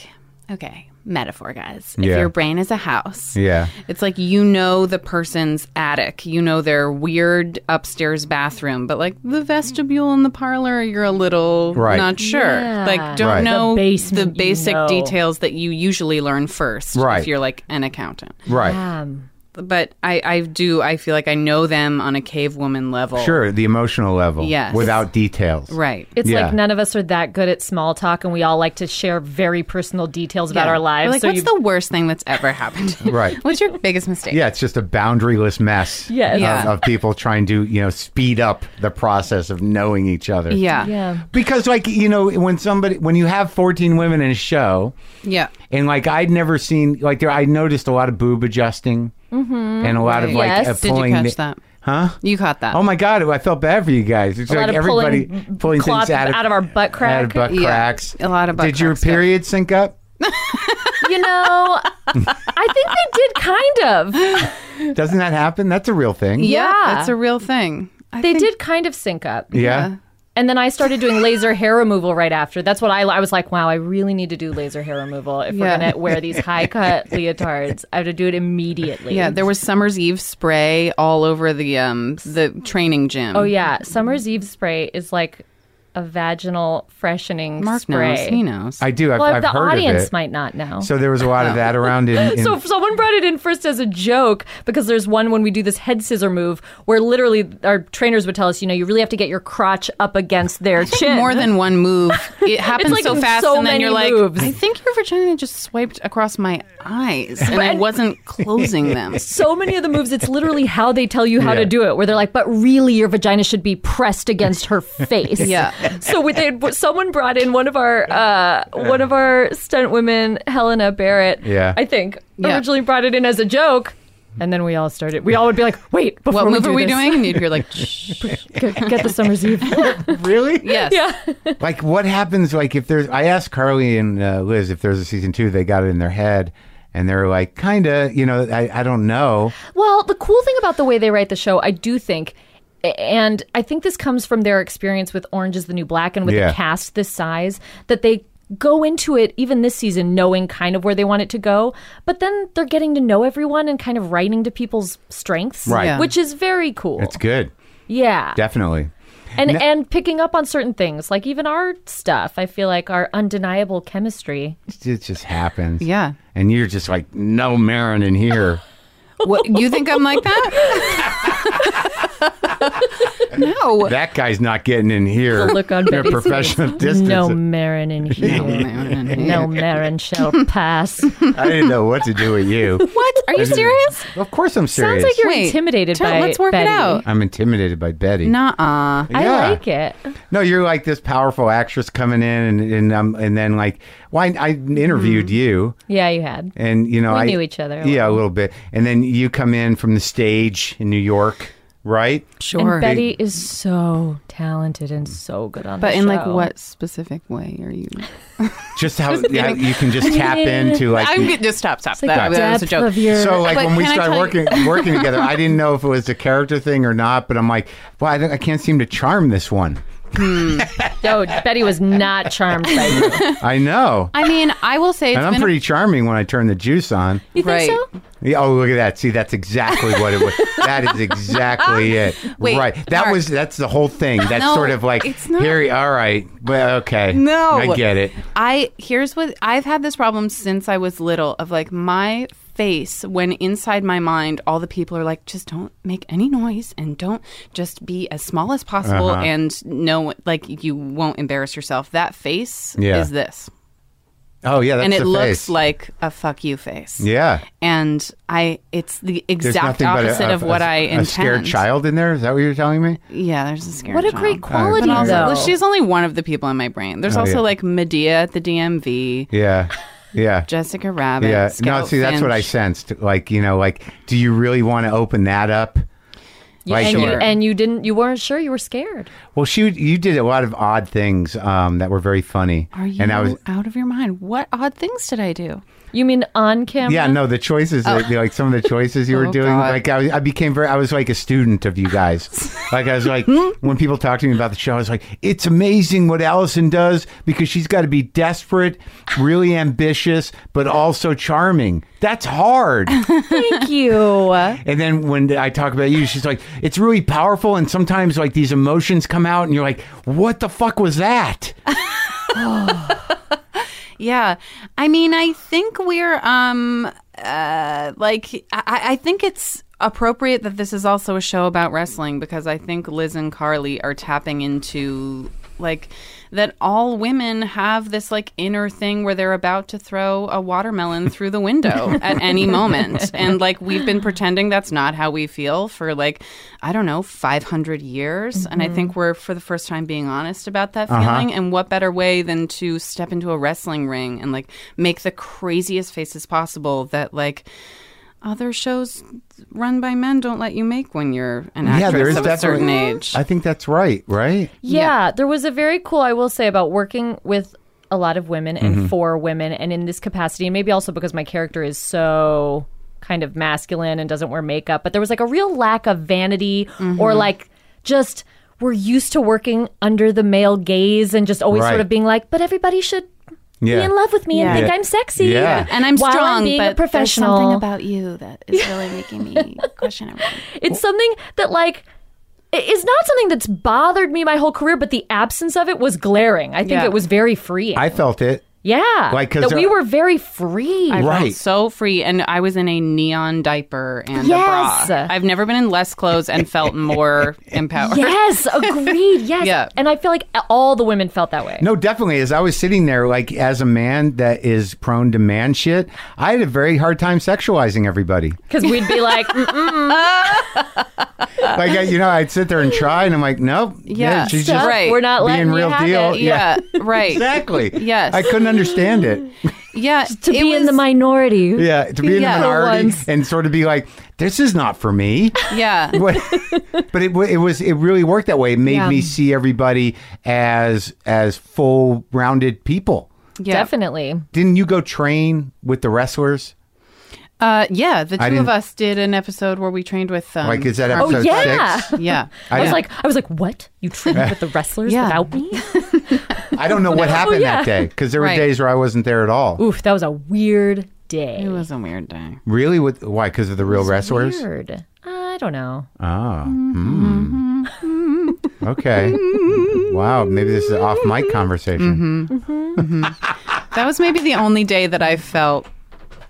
[SPEAKER 4] okay, metaphor guys. If
[SPEAKER 2] Yeah.
[SPEAKER 4] your brain is a house.
[SPEAKER 2] Yeah.
[SPEAKER 4] It's like you know the person's attic, you know their weird upstairs bathroom, but like the vestibule and the parlor, you're a little
[SPEAKER 2] Right.
[SPEAKER 4] not sure.
[SPEAKER 3] Yeah.
[SPEAKER 4] Like don't
[SPEAKER 2] Right.
[SPEAKER 4] know
[SPEAKER 3] The basement, you
[SPEAKER 4] basic
[SPEAKER 3] know.
[SPEAKER 4] details that you usually learn first
[SPEAKER 2] Right.
[SPEAKER 4] if you're like an accountant.
[SPEAKER 2] Right.
[SPEAKER 3] Um,
[SPEAKER 4] But I, I do I feel like I know them on a cave woman level.
[SPEAKER 2] Sure, the emotional level.
[SPEAKER 4] Yes.
[SPEAKER 2] Without details.
[SPEAKER 4] Right.
[SPEAKER 3] it's
[SPEAKER 2] Yeah.
[SPEAKER 3] like none of us are that good at small talk, and we all like to share very personal details about
[SPEAKER 4] Yeah.
[SPEAKER 3] our lives.
[SPEAKER 4] We're Like,
[SPEAKER 3] so
[SPEAKER 4] what's
[SPEAKER 3] you
[SPEAKER 4] the worst thing that's ever happened?
[SPEAKER 2] Right.
[SPEAKER 4] What's your biggest mistake?
[SPEAKER 2] Yeah, it's just a boundaryless mess.
[SPEAKER 3] Yes.
[SPEAKER 2] Of,
[SPEAKER 4] Yeah.
[SPEAKER 2] of people trying to, you know, speed up the process of knowing each other.
[SPEAKER 4] Yeah.
[SPEAKER 3] yeah.
[SPEAKER 2] Because, like, you know, when somebody, when you have 14 women in a show,
[SPEAKER 4] Yeah.
[SPEAKER 2] and like I'd never seen, like, there, I noticed a lot of boob adjusting and a lot of like
[SPEAKER 3] Yes.
[SPEAKER 2] uh,
[SPEAKER 3] Did
[SPEAKER 4] Did you
[SPEAKER 2] pulling.
[SPEAKER 4] catch
[SPEAKER 2] the-
[SPEAKER 4] that?
[SPEAKER 2] Huh?
[SPEAKER 4] You caught that.
[SPEAKER 2] Oh my god! I felt bad for you guys. It's
[SPEAKER 3] A
[SPEAKER 2] like
[SPEAKER 3] lot of
[SPEAKER 2] everybody
[SPEAKER 3] pulling
[SPEAKER 2] pulling, things out of,
[SPEAKER 3] out of our butt crack.
[SPEAKER 2] out of butt
[SPEAKER 4] Yeah.
[SPEAKER 2] cracks.
[SPEAKER 4] A lot of butt
[SPEAKER 2] Did your
[SPEAKER 4] crack stuff.
[SPEAKER 2] period sync up?
[SPEAKER 3] You know, I think they did kind of.
[SPEAKER 2] Doesn't that happen? That's a real thing.
[SPEAKER 3] Yeah.
[SPEAKER 4] That's a real thing. I
[SPEAKER 3] They
[SPEAKER 4] think-
[SPEAKER 3] did kind of sync up.
[SPEAKER 2] Yeah.
[SPEAKER 3] And then I started doing laser hair removal right after. That's what I, I was like, wow, I really need to do laser hair removal. If
[SPEAKER 4] Yeah.
[SPEAKER 3] we're going to wear these high cut leotards, I have to do it immediately.
[SPEAKER 4] Yeah, there was Summer's Eve spray all over the um the training gym.
[SPEAKER 3] Oh, yeah. Summer's Eve spray is like a vaginal freshening
[SPEAKER 4] Marc
[SPEAKER 3] spray.
[SPEAKER 4] knows. He knows.
[SPEAKER 2] I do. I've,
[SPEAKER 3] well,
[SPEAKER 2] I've
[SPEAKER 3] the
[SPEAKER 2] heard
[SPEAKER 3] audience
[SPEAKER 2] of it.
[SPEAKER 3] might not know.
[SPEAKER 2] So there was a lot of that around in. in
[SPEAKER 3] So someone brought it in first as a joke because there's one when we do this head scissor move where literally our trainers would tell us, you know, you really have to get your crotch up against their chin.
[SPEAKER 4] More than one move. It happens
[SPEAKER 3] like
[SPEAKER 4] so fast,
[SPEAKER 3] so
[SPEAKER 4] and then you're like,
[SPEAKER 3] moves.
[SPEAKER 4] I think your vagina just swiped across my eyes, and I wasn't closing them.
[SPEAKER 3] so many of the moves, it's literally how they tell you how
[SPEAKER 2] Yeah.
[SPEAKER 3] to do it, where they're like, but really your vagina should be pressed against her face.
[SPEAKER 4] Yeah.
[SPEAKER 3] So we, they, someone brought in one of our uh, one of our stunt women, Helena Barrett.
[SPEAKER 2] Yeah.
[SPEAKER 3] I think
[SPEAKER 4] Yeah.
[SPEAKER 3] originally brought it in as a joke, and then we all started. We all would be like, "Wait, before
[SPEAKER 4] What
[SPEAKER 3] we
[SPEAKER 4] move
[SPEAKER 3] do
[SPEAKER 4] are we
[SPEAKER 3] this,
[SPEAKER 4] doing? And you'd hear like, shh.
[SPEAKER 3] Get, get the summer's eve."
[SPEAKER 2] really?
[SPEAKER 4] yes.
[SPEAKER 3] yeah.
[SPEAKER 2] Like, what happens? Like, if there's, I asked Carly and uh, Liz if there's a season two, they got it in their head, and they're like, kind of, you know, I, I don't know.
[SPEAKER 3] Well, the cool thing about the way they write the show, I do think, and I think this comes from their experience with Orange is the New Black and with
[SPEAKER 2] Yeah.
[SPEAKER 3] a cast this size, that they go into it even this season knowing kind of where they want it to go, but then they're getting to know everyone and kind of writing to people's strengths,
[SPEAKER 2] Right.
[SPEAKER 4] Yeah.
[SPEAKER 3] which is very cool.
[SPEAKER 2] It's good,
[SPEAKER 3] yeah.
[SPEAKER 2] definitely.
[SPEAKER 3] and and picking up on certain things, like even our stuff, I feel like our undeniable chemistry.
[SPEAKER 2] It just happens.
[SPEAKER 4] Yeah.
[SPEAKER 2] And you're just like, no Maron in here.
[SPEAKER 4] What you think I'm like that? no.
[SPEAKER 2] that guy's not getting in here.
[SPEAKER 3] The look on
[SPEAKER 2] They're professional distance.
[SPEAKER 3] No Maron in here. No Maron shall pass.
[SPEAKER 2] I didn't know what to do with you.
[SPEAKER 4] What? Are you serious?
[SPEAKER 2] Of course, I'm serious.
[SPEAKER 3] Sounds like you're
[SPEAKER 4] Wait,
[SPEAKER 3] intimidated
[SPEAKER 4] tell-
[SPEAKER 3] by
[SPEAKER 4] let's work it out.
[SPEAKER 2] I'm intimidated by Betty.
[SPEAKER 4] Nuh-uh.
[SPEAKER 3] I like it.
[SPEAKER 2] No, you're like this powerful actress coming in, and and um, and then like, well, I, I interviewed you,
[SPEAKER 3] Yeah, you had.
[SPEAKER 2] and you know,
[SPEAKER 3] We
[SPEAKER 2] I
[SPEAKER 3] knew each other a
[SPEAKER 2] Yeah, a little bit, and then you come in from the stage in New York, right?
[SPEAKER 4] Sure.
[SPEAKER 3] And Betty is so talented and so good on
[SPEAKER 4] but
[SPEAKER 3] the
[SPEAKER 4] in like what specific way are you?
[SPEAKER 2] Just how yeah, you can just tap into like.
[SPEAKER 4] I'm
[SPEAKER 2] the-
[SPEAKER 4] get, just stop, stop.
[SPEAKER 3] Like
[SPEAKER 4] that,
[SPEAKER 3] the
[SPEAKER 4] that was a
[SPEAKER 3] depth
[SPEAKER 4] joke.
[SPEAKER 3] of your.
[SPEAKER 2] so like
[SPEAKER 4] But
[SPEAKER 2] when we
[SPEAKER 4] can
[SPEAKER 2] started
[SPEAKER 4] tell
[SPEAKER 2] working working together, I didn't know if it was a character thing or not, but I'm like, well, I, I can't seem to charm this one. Hmm.
[SPEAKER 3] no, Betty was not charmed by you.
[SPEAKER 2] I know,
[SPEAKER 4] I mean, I will say it's
[SPEAKER 2] and I'm
[SPEAKER 4] been
[SPEAKER 2] pretty charming when I turn the juice on.
[SPEAKER 3] You think
[SPEAKER 4] Right.
[SPEAKER 3] so?
[SPEAKER 2] Yeah, oh, look at that! See, that's exactly what it was. that is exactly it.
[SPEAKER 4] Wait,
[SPEAKER 2] right. That
[SPEAKER 4] Marc.
[SPEAKER 2] was that's the whole thing. That's
[SPEAKER 4] No,
[SPEAKER 2] sort of like
[SPEAKER 4] it's not.
[SPEAKER 2] here. All right. Well, okay.
[SPEAKER 4] No.
[SPEAKER 2] I get it.
[SPEAKER 4] I here's what I've had this problem since I was little of like my face when inside my mind all the people are like just don't make any noise and don't just be as small as possible
[SPEAKER 2] Uh-huh.
[SPEAKER 4] and no like you won't embarrass yourself. That face
[SPEAKER 2] Yeah.
[SPEAKER 4] is this.
[SPEAKER 2] Oh yeah, that's
[SPEAKER 4] and it
[SPEAKER 2] the
[SPEAKER 4] looks
[SPEAKER 2] face.
[SPEAKER 4] like a fuck you face.
[SPEAKER 2] yeah.
[SPEAKER 4] And I it's the exact
[SPEAKER 2] nothing but a-
[SPEAKER 4] opposite
[SPEAKER 2] a,
[SPEAKER 4] of what
[SPEAKER 2] a-
[SPEAKER 4] I
[SPEAKER 2] a
[SPEAKER 4] intend.
[SPEAKER 2] scared child in there. Is that what you're telling me?
[SPEAKER 4] Yeah, there's a scared
[SPEAKER 3] What a
[SPEAKER 4] child.
[SPEAKER 3] great quality,
[SPEAKER 4] But also,
[SPEAKER 3] though.
[SPEAKER 4] well, she's only one of the people in my brain. There's
[SPEAKER 2] Oh,
[SPEAKER 4] also
[SPEAKER 2] yeah.
[SPEAKER 4] like Medea at the DMV,
[SPEAKER 2] Yeah. Yeah.
[SPEAKER 4] Jessica Rabbit.
[SPEAKER 2] Yeah. No,
[SPEAKER 4] Scout
[SPEAKER 2] see, that's what I sensed. Like, you know, like, do you really want to open that up? Like,
[SPEAKER 3] and, you, and you didn't. You weren't sure. You were scared.
[SPEAKER 2] well, she, you did a lot of odd things um, that were very funny.
[SPEAKER 4] Are you
[SPEAKER 2] and I was,
[SPEAKER 4] out of your mind? What odd things did I do?
[SPEAKER 3] You mean on camera?
[SPEAKER 2] Yeah, no, the choices, oh. that like some of the choices you were
[SPEAKER 4] Oh,
[SPEAKER 2] doing,
[SPEAKER 4] God.
[SPEAKER 2] like I, I became very, I was like a student of you guys. like I was like, when people talk to me about the show, I was like, it's amazing what Alison does because she's got to be desperate, really ambitious, but also charming. That's hard.
[SPEAKER 3] Thank you.
[SPEAKER 2] and then when I talk about you, she's like, it's really powerful, and sometimes like these emotions come out, and you're like, what the fuck was that?
[SPEAKER 4] Yeah, I mean, I think we're um uh like I, I think it's appropriate that this is also a show about wrestling because I think Liz and Carly are tapping into like that all women have this like inner thing where they're about to throw a watermelon through the window at any moment. And like we've been pretending that's not how we feel for like I don't know 500 years. And I mm-hmm. think we're for the first time being honest about that uh-huh. feeling. And what better way than to step into a wrestling ring and like make the craziest faces possible that like other shows run by men don't let you make when you're an actress
[SPEAKER 2] yeah, there is
[SPEAKER 4] of a certain age.
[SPEAKER 2] I think that's right, right?
[SPEAKER 3] Yeah, there was a very cool, I will say, about working with a lot of women and mm-hmm. for women, and in this capacity, and maybe also because my character is so kind of masculine and doesn't wear makeup, but there was like a real lack of vanity or mm-hmm. like just we're used to working under the male gaze and just always
[SPEAKER 2] Right.
[SPEAKER 3] sort of being like, but everybody should
[SPEAKER 2] Yeah.
[SPEAKER 3] Be in love with me
[SPEAKER 4] Yeah.
[SPEAKER 3] and think
[SPEAKER 2] Yeah.
[SPEAKER 3] I'm sexy.
[SPEAKER 2] Yeah.
[SPEAKER 4] and I'm
[SPEAKER 3] while
[SPEAKER 4] strong,
[SPEAKER 3] being
[SPEAKER 4] but
[SPEAKER 3] a professional.
[SPEAKER 4] there's something about you that is really making me question everything.
[SPEAKER 3] It's something that like it is not something that's bothered me my whole career, but the absence of it was glaring. I think
[SPEAKER 4] Yeah.
[SPEAKER 3] it was very freeing.
[SPEAKER 2] I felt it.
[SPEAKER 3] Yeah,
[SPEAKER 2] Like, 'cause
[SPEAKER 3] that we were very free.
[SPEAKER 4] I
[SPEAKER 2] Right.
[SPEAKER 4] felt so free, and I was in a neon diaper and
[SPEAKER 3] Yes.
[SPEAKER 4] a bra. I've never been in less clothes and felt more empowered.
[SPEAKER 3] Yes, agreed. Yes.
[SPEAKER 4] Yeah.
[SPEAKER 3] And I feel like all the women felt that way.
[SPEAKER 2] No, definitely. As I was sitting there, like as a man that is prone to man shit, I had a very hard time sexualizing everybody.
[SPEAKER 3] Because we'd be like, "Mm-mm,
[SPEAKER 2] Like, I- you know, I'd sit there and try, and I'm like, nope.
[SPEAKER 4] Yeah,
[SPEAKER 2] she's
[SPEAKER 3] stuff,
[SPEAKER 2] just
[SPEAKER 4] right.
[SPEAKER 3] we're not letting
[SPEAKER 2] being
[SPEAKER 3] you
[SPEAKER 2] real
[SPEAKER 3] have
[SPEAKER 2] deal.
[SPEAKER 3] it.
[SPEAKER 4] Yeah, right.
[SPEAKER 2] exactly.
[SPEAKER 4] Yes.
[SPEAKER 2] I couldn't understand it.
[SPEAKER 4] Yeah,
[SPEAKER 3] To
[SPEAKER 4] it
[SPEAKER 3] be in the minority.
[SPEAKER 2] Yeah, to be in
[SPEAKER 4] Yeah.
[SPEAKER 2] the minority
[SPEAKER 3] once.
[SPEAKER 2] and sort of be like, this is not for me.
[SPEAKER 4] Yeah,
[SPEAKER 2] but but it, it was it really worked that way. It made
[SPEAKER 3] Yeah.
[SPEAKER 2] me see everybody as as full rounded people.
[SPEAKER 4] yeah.
[SPEAKER 3] Definitely.
[SPEAKER 2] Didn't you go train with the wrestlers?
[SPEAKER 4] Uh, yeah, the
[SPEAKER 2] I
[SPEAKER 4] two of
[SPEAKER 2] didn't-
[SPEAKER 4] us did an episode where we trained with. Um,
[SPEAKER 2] Like, is that
[SPEAKER 4] our-
[SPEAKER 2] episode
[SPEAKER 3] yeah.
[SPEAKER 2] six?
[SPEAKER 4] Yeah,
[SPEAKER 3] I, was
[SPEAKER 2] didn't-
[SPEAKER 3] like, I was like, what? You trained with the wrestlers
[SPEAKER 4] Yeah.
[SPEAKER 3] without me?
[SPEAKER 2] I don't know what happened
[SPEAKER 3] yeah.
[SPEAKER 2] that day because there were
[SPEAKER 4] Right.
[SPEAKER 2] days where I wasn't there at all.
[SPEAKER 3] Oof, that was a weird day.
[SPEAKER 4] it was a weird day.
[SPEAKER 2] Really? With why? Because of the real wrestlers?
[SPEAKER 3] Weird. I don't know.
[SPEAKER 2] Ah. Hmm. Okay. wow. Maybe this is an off mic conversation.
[SPEAKER 4] That was maybe the only day that I felt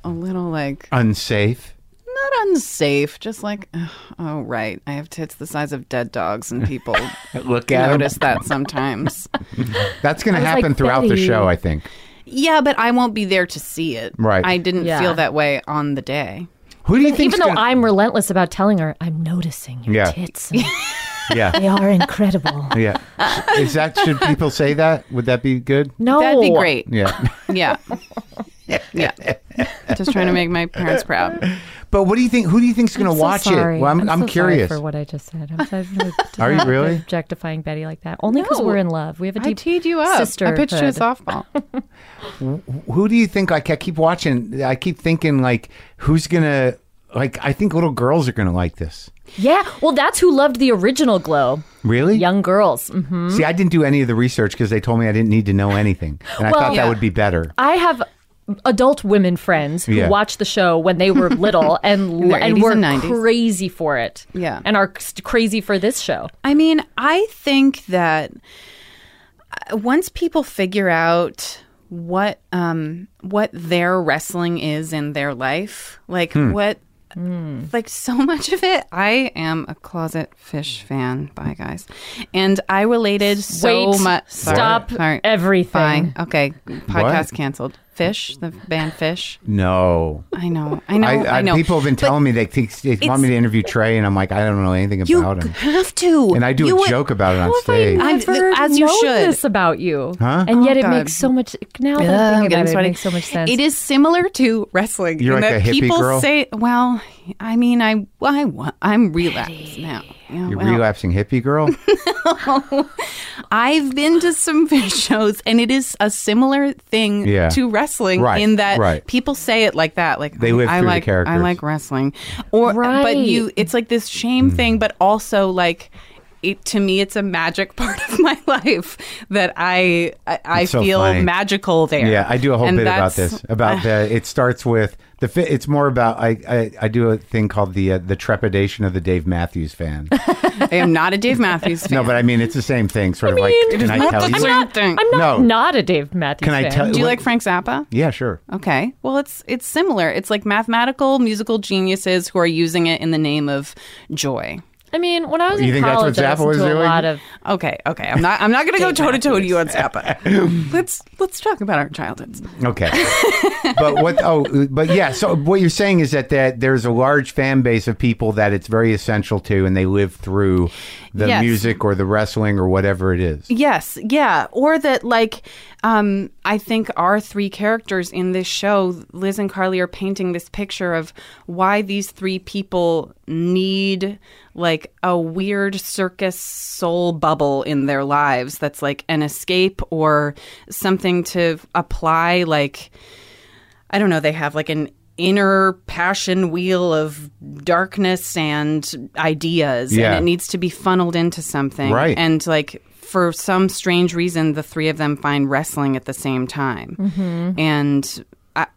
[SPEAKER 4] a little like
[SPEAKER 2] Unsafe.
[SPEAKER 4] not unsafe, just like, ugh, oh right, I have tits the size of dead dogs, and people
[SPEAKER 2] Look at 'em.
[SPEAKER 4] notice that sometimes.
[SPEAKER 2] That's going to happen
[SPEAKER 3] like,
[SPEAKER 2] throughout the show, I think.
[SPEAKER 4] yeah, but I won't be there to see it.
[SPEAKER 2] Right.
[SPEAKER 4] I didn't
[SPEAKER 3] Yeah.
[SPEAKER 4] feel that way on the day.
[SPEAKER 2] Who do you think?
[SPEAKER 3] Even though I'm relentless about telling her, I'm noticing your
[SPEAKER 2] Yeah.
[SPEAKER 3] tits. and
[SPEAKER 2] yeah,
[SPEAKER 3] They are incredible.
[SPEAKER 2] yeah. Is that should people say that? Would that be good?
[SPEAKER 3] No.
[SPEAKER 4] That'd be great.
[SPEAKER 2] Yeah.
[SPEAKER 4] Yeah. yeah. Just trying to make my parents proud.
[SPEAKER 2] But what do you think? Who do you think's going to
[SPEAKER 3] so
[SPEAKER 2] watch
[SPEAKER 3] sorry.
[SPEAKER 2] it? Well, I'm, I'm,
[SPEAKER 3] so
[SPEAKER 2] curious.
[SPEAKER 3] sorry for what I just said. I'm sorry
[SPEAKER 2] Are you really?
[SPEAKER 3] objectifying Betty like that? Only because
[SPEAKER 4] No.
[SPEAKER 3] we're in love. We have a
[SPEAKER 4] I
[SPEAKER 3] deep I
[SPEAKER 4] teed you up. I pitched you a softball.
[SPEAKER 2] Who do you think? Like, I keep watching. I keep thinking, like, who's gonna? Like, I think little girls are gonna like this.
[SPEAKER 3] Yeah. Well, that's who loved the original Glow.
[SPEAKER 2] Really?
[SPEAKER 3] Young girls. hmm
[SPEAKER 2] See, I didn't do any of the research because they told me I didn't need to know anything, and I
[SPEAKER 3] Well-
[SPEAKER 2] thought
[SPEAKER 4] Yeah.
[SPEAKER 2] that would be better.
[SPEAKER 3] I have adult women friends who
[SPEAKER 2] Yeah.
[SPEAKER 3] watched the show when they were little and and were
[SPEAKER 4] and
[SPEAKER 3] crazy for it.
[SPEAKER 4] Yeah.
[SPEAKER 3] And are crazy for this show.
[SPEAKER 4] I mean, I think that uh, once people figure out what um what their wrestling is in their life, like what Mm. like so much of it, I am a closet Phish fan. Bye guys. And I related so
[SPEAKER 3] Wait,
[SPEAKER 4] much
[SPEAKER 3] stop
[SPEAKER 4] Sorry.
[SPEAKER 3] everything.
[SPEAKER 4] Fine. Okay. Podcast canceled. Phish, the band Phish.
[SPEAKER 2] No,
[SPEAKER 4] I know. I know.
[SPEAKER 2] I,
[SPEAKER 4] I,
[SPEAKER 2] I,
[SPEAKER 4] know.
[SPEAKER 2] people have been
[SPEAKER 4] But
[SPEAKER 2] telling me they think they want me to interview Trey, and I'm like, I don't know anything
[SPEAKER 4] you
[SPEAKER 2] about him.
[SPEAKER 4] have to.
[SPEAKER 2] And I do
[SPEAKER 4] You
[SPEAKER 2] a
[SPEAKER 4] would-
[SPEAKER 2] joke about it on
[SPEAKER 3] oh
[SPEAKER 2] stage.
[SPEAKER 3] I
[SPEAKER 4] I've-
[SPEAKER 3] never
[SPEAKER 4] as you should.
[SPEAKER 3] this about you?
[SPEAKER 2] Huh?
[SPEAKER 3] And yet
[SPEAKER 4] Oh,
[SPEAKER 3] it
[SPEAKER 4] God.
[SPEAKER 3] makes so much. Now that
[SPEAKER 4] Ugh,
[SPEAKER 3] I
[SPEAKER 4] I'm
[SPEAKER 3] think
[SPEAKER 4] getting
[SPEAKER 3] about it, it makes so much sense.
[SPEAKER 4] It is similar to wrestling.
[SPEAKER 2] You're
[SPEAKER 4] in
[SPEAKER 2] like
[SPEAKER 4] that
[SPEAKER 2] a hippie
[SPEAKER 4] people
[SPEAKER 2] girl?
[SPEAKER 4] say, well, I mean, I, I I'm relapsed now. Yeah,
[SPEAKER 2] You're
[SPEAKER 4] well,
[SPEAKER 2] relapsing hippie girl.
[SPEAKER 4] I've been to some Phish shows, and it is a similar thing
[SPEAKER 2] Yeah.
[SPEAKER 4] to wrestling
[SPEAKER 2] Right,
[SPEAKER 4] in that
[SPEAKER 2] right.
[SPEAKER 4] people say it like that, like
[SPEAKER 2] They live
[SPEAKER 4] I
[SPEAKER 2] through the
[SPEAKER 4] like, I
[SPEAKER 2] characters.
[SPEAKER 4] like wrestling, or but you, it's like this
[SPEAKER 2] Mm.
[SPEAKER 4] shame thing, but also like. It, to me, it's a magic part of my life that I I, I
[SPEAKER 2] so
[SPEAKER 4] feel
[SPEAKER 2] funny.
[SPEAKER 4] magical there.
[SPEAKER 2] Yeah, I do a whole
[SPEAKER 4] And
[SPEAKER 2] bit about this. About the it starts with the. fi- It's more about I I, I do a thing called the uh, the trepidation of the Dave Matthews fan.
[SPEAKER 4] I am not a Dave Matthews fan.
[SPEAKER 2] no, but I mean it's the same thing. Sort of
[SPEAKER 3] mean,
[SPEAKER 2] like
[SPEAKER 3] it
[SPEAKER 2] can I
[SPEAKER 4] not
[SPEAKER 2] tell
[SPEAKER 4] the
[SPEAKER 2] you?
[SPEAKER 4] same thing.
[SPEAKER 3] I'm not
[SPEAKER 2] No.
[SPEAKER 3] not a Dave Matthews fan.
[SPEAKER 2] Can I
[SPEAKER 3] fan.
[SPEAKER 2] tell-
[SPEAKER 4] Do you
[SPEAKER 2] what-
[SPEAKER 4] like Frank Zappa?
[SPEAKER 2] Yeah, sure.
[SPEAKER 4] Okay. Well, it's it's similar. It's like mathematical musical geniuses who are using it in the name of joy.
[SPEAKER 3] I mean, when I was
[SPEAKER 2] You
[SPEAKER 3] in
[SPEAKER 2] think that's
[SPEAKER 3] college,
[SPEAKER 2] what
[SPEAKER 3] I
[SPEAKER 2] Zappa was
[SPEAKER 3] to
[SPEAKER 2] doing?
[SPEAKER 3] a lot of.
[SPEAKER 4] Okay, okay. I'm not I'm not going to go
[SPEAKER 3] Dave
[SPEAKER 4] toe to toe to
[SPEAKER 3] Matthews.
[SPEAKER 4] you on Zappa. let's let's talk about our childhoods.
[SPEAKER 2] Okay. but what? Oh, but yeah. So what you're saying is that that there's a large fan base of people that it's very essential to, and they live through the
[SPEAKER 4] Yes.
[SPEAKER 2] music or the wrestling or whatever it is.
[SPEAKER 4] Yes, yeah. Or that like um I think our three characters in this show, Liz and Carly are painting this picture of why these three people need like a weird circus soul bubble in their lives that's like an escape or something to apply like I don't know, they have like an inner passion wheel of darkness and ideas
[SPEAKER 2] Yeah.
[SPEAKER 4] and it needs to be funneled into something.
[SPEAKER 2] Right.
[SPEAKER 4] And like for some strange reason the three of them find wrestling at the same time. Mm-hmm. And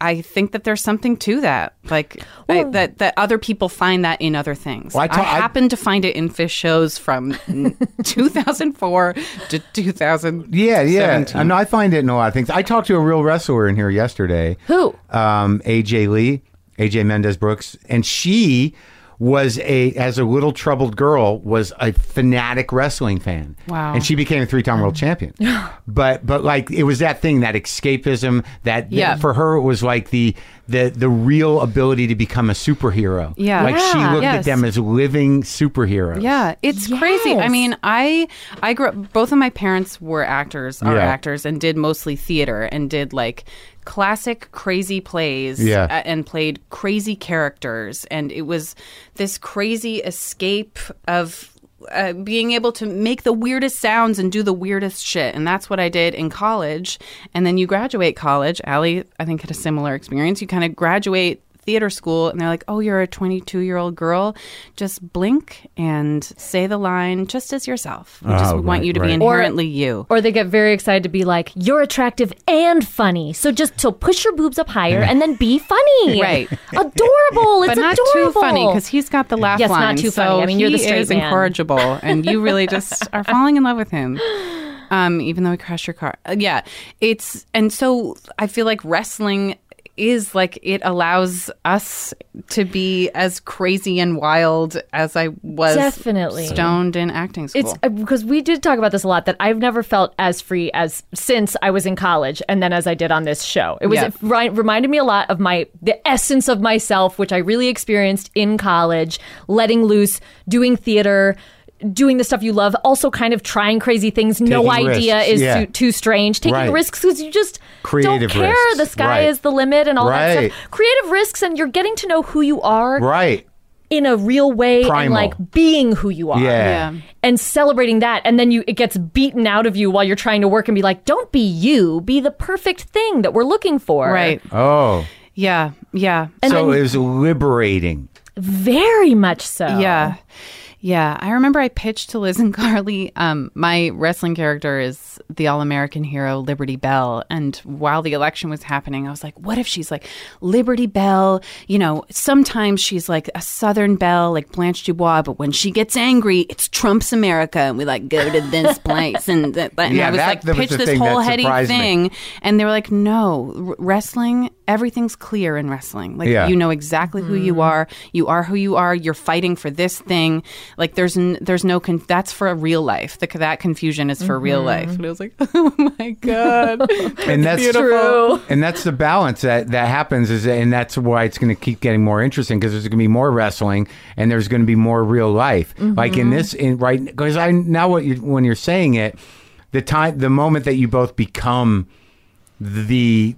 [SPEAKER 4] I, I think that there's something to that. Like I, that that other people find that in other things.
[SPEAKER 2] Well, I
[SPEAKER 4] I,
[SPEAKER 2] ta- I-
[SPEAKER 4] happen to find it in Phish shows from 2004 to 2000.
[SPEAKER 2] Yeah, yeah. I know I find it in a lot of things. I talked to a real wrestler in here yesterday.
[SPEAKER 3] Who?
[SPEAKER 2] Um, AJ Lee, AJ Mendez Brooks, and she was a as a little troubled girl was a fanatic wrestling fan.
[SPEAKER 4] Wow.
[SPEAKER 2] And she became a three time world mm. champion. but but like it was that thing, that escapism, that
[SPEAKER 4] Yeah.
[SPEAKER 2] for her it was like the the the real ability to become a superhero.
[SPEAKER 4] Yeah.
[SPEAKER 2] Like she
[SPEAKER 3] Yeah.
[SPEAKER 2] looked at them as living superheroes.
[SPEAKER 4] Yeah, it's crazy. I mean, I I grew up. Both of my parents were actors, are
[SPEAKER 2] Yeah.
[SPEAKER 4] actors, and did mostly theater and did like classic crazy plays.
[SPEAKER 2] Yeah.
[SPEAKER 4] a- and played crazy characters, and it was this crazy escape of. Uh, being able to make the weirdest sounds and do the weirdest shit. And that's what I did in college. And then you graduate college. Allie, I think, had a similar experience. You kind of graduate theater school and they're like, oh, you're a 22 year old girl. Just blink and say the line just as yourself. We just
[SPEAKER 2] Oh,
[SPEAKER 4] want
[SPEAKER 2] right,
[SPEAKER 4] you to
[SPEAKER 2] right.
[SPEAKER 4] be inherently you.
[SPEAKER 3] Or they get very excited to be like, you're attractive and funny. So just so push your boobs up higher and then be funny.
[SPEAKER 4] Right.
[SPEAKER 3] Adorable. It's
[SPEAKER 4] but not
[SPEAKER 3] adorable.
[SPEAKER 4] too funny because he's got the laugh
[SPEAKER 3] Yes, not too
[SPEAKER 4] so
[SPEAKER 3] funny. I mean, you're the
[SPEAKER 4] he
[SPEAKER 3] straight
[SPEAKER 4] is
[SPEAKER 3] man.
[SPEAKER 4] incorrigible, and you really just are falling in love with him. Um, even though he crashed your car, Uh, yeah, it's and so I feel like wrestling is like it allows us to be as crazy and wild as I was
[SPEAKER 3] Definitely.
[SPEAKER 4] stoned in acting school.
[SPEAKER 3] It's uh, because we did talk about this a lot that I've never felt as free as since I was in college and then as I did on this show. It was
[SPEAKER 4] Yeah.
[SPEAKER 3] it reminded me a lot of my the essence of myself which I really experienced in college, letting loose, doing theater, doing the stuff you love, also kind of trying crazy things. no idea
[SPEAKER 2] risks,
[SPEAKER 3] is
[SPEAKER 2] yeah.
[SPEAKER 3] too, too strange. Taking
[SPEAKER 2] Right.
[SPEAKER 3] risks because you just
[SPEAKER 2] Creative
[SPEAKER 3] don't care.
[SPEAKER 2] risks,
[SPEAKER 3] The sky
[SPEAKER 2] right.
[SPEAKER 3] is the limit and all that stuff. Creative risks and you're getting to know who you are
[SPEAKER 2] Right.
[SPEAKER 3] in a real way and like being who you are
[SPEAKER 2] Yeah.
[SPEAKER 4] yeah.
[SPEAKER 3] and celebrating that and then you it gets beaten out of you while you're trying to work and be like don't be you be the perfect thing that we're looking for
[SPEAKER 4] right.
[SPEAKER 2] Oh.
[SPEAKER 4] Yeah. Yeah.
[SPEAKER 2] And so
[SPEAKER 3] then-
[SPEAKER 2] it was liberating.
[SPEAKER 3] very much so
[SPEAKER 4] Yeah. Yeah. I remember I pitched to Liz and Carly. Um, my wrestling character is the all American hero, Liberty Bell. And while the election was happening, I was like, what if she's like Liberty Bell? You know, sometimes she's like a Southern Belle, like Blanche Dubois, but when she gets angry, it's Trump's America. And we like go to this place. And, th- and
[SPEAKER 2] Yeah,
[SPEAKER 4] I was
[SPEAKER 2] that-
[SPEAKER 4] like,
[SPEAKER 2] that
[SPEAKER 4] pitch
[SPEAKER 2] the
[SPEAKER 4] this whole heady
[SPEAKER 2] surprised me.
[SPEAKER 4] thing. And they were like, no, r- wrestling, everything's clear in wrestling. Like,
[SPEAKER 2] Yeah.
[SPEAKER 4] you know exactly who you are. You are who you are. You're fighting for this thing. Like there's n- there's no con- that's for a real life. The, that confusion is for real mm-hmm. life. And I was like, oh my god,
[SPEAKER 2] and that's
[SPEAKER 3] True.
[SPEAKER 2] And that's the balance that that happens is and that's why it's going to keep getting more interesting because there's going to be more wrestling and there's going to be more real life. Mm-hmm. Like in this in right because I now what you when you're saying it the time the moment that you both become the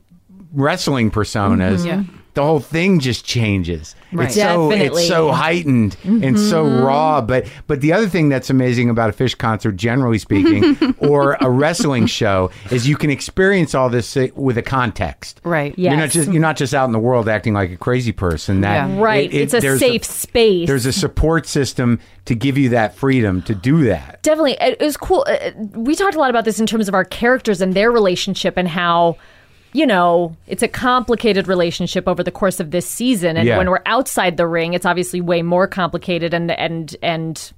[SPEAKER 2] wrestling personas mm-hmm.
[SPEAKER 4] Yeah.
[SPEAKER 2] The whole thing just changes.
[SPEAKER 4] Right.
[SPEAKER 2] It's so
[SPEAKER 3] Definitely.
[SPEAKER 2] it's so heightened and so raw. But but the other thing that's amazing about a Phish concert, generally speaking, or a wrestling show, is you can experience all this uh, with a context.
[SPEAKER 4] right?
[SPEAKER 3] Yeah.
[SPEAKER 2] You're not just you're not just out in the world acting like a crazy person. That
[SPEAKER 4] Yeah.
[SPEAKER 3] right
[SPEAKER 2] it- it-
[SPEAKER 3] it's a
[SPEAKER 2] there's
[SPEAKER 3] safe space
[SPEAKER 2] There's a support system to give you that freedom to do that.
[SPEAKER 3] definitely it was cool Uh, we talked a lot about this in terms of our characters and their relationship and how you know it's a complicated relationship over the course of this season and
[SPEAKER 2] Yeah.
[SPEAKER 3] when we're outside the ring it's obviously way more complicated and and and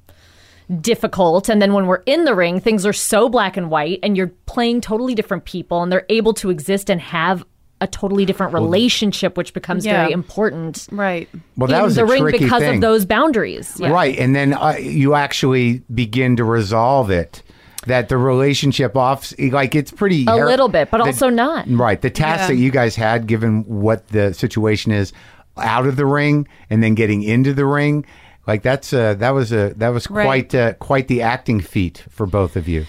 [SPEAKER 3] difficult and then when we're in the ring things are so black and white and you're playing totally different people and they're able to exist and have a totally different relationship which becomes
[SPEAKER 4] Yeah.
[SPEAKER 3] very important
[SPEAKER 4] Right.
[SPEAKER 2] Well, that
[SPEAKER 3] in
[SPEAKER 2] was
[SPEAKER 3] the
[SPEAKER 2] a
[SPEAKER 3] ring
[SPEAKER 2] tricky
[SPEAKER 3] because
[SPEAKER 2] thing.
[SPEAKER 3] of those boundaries Yeah.
[SPEAKER 2] Right, and then uh, you actually begin to resolve it. That the relationship off, like it's pretty
[SPEAKER 3] a
[SPEAKER 2] har-
[SPEAKER 3] little bit but
[SPEAKER 2] the-
[SPEAKER 3] also not
[SPEAKER 2] Right. The task
[SPEAKER 4] Yeah.
[SPEAKER 2] that you guys had, given what the situation is out of the ring and then getting into the ring, like that's uh, that was a that was
[SPEAKER 4] Right.
[SPEAKER 2] quite uh, quite the acting feat for both of you.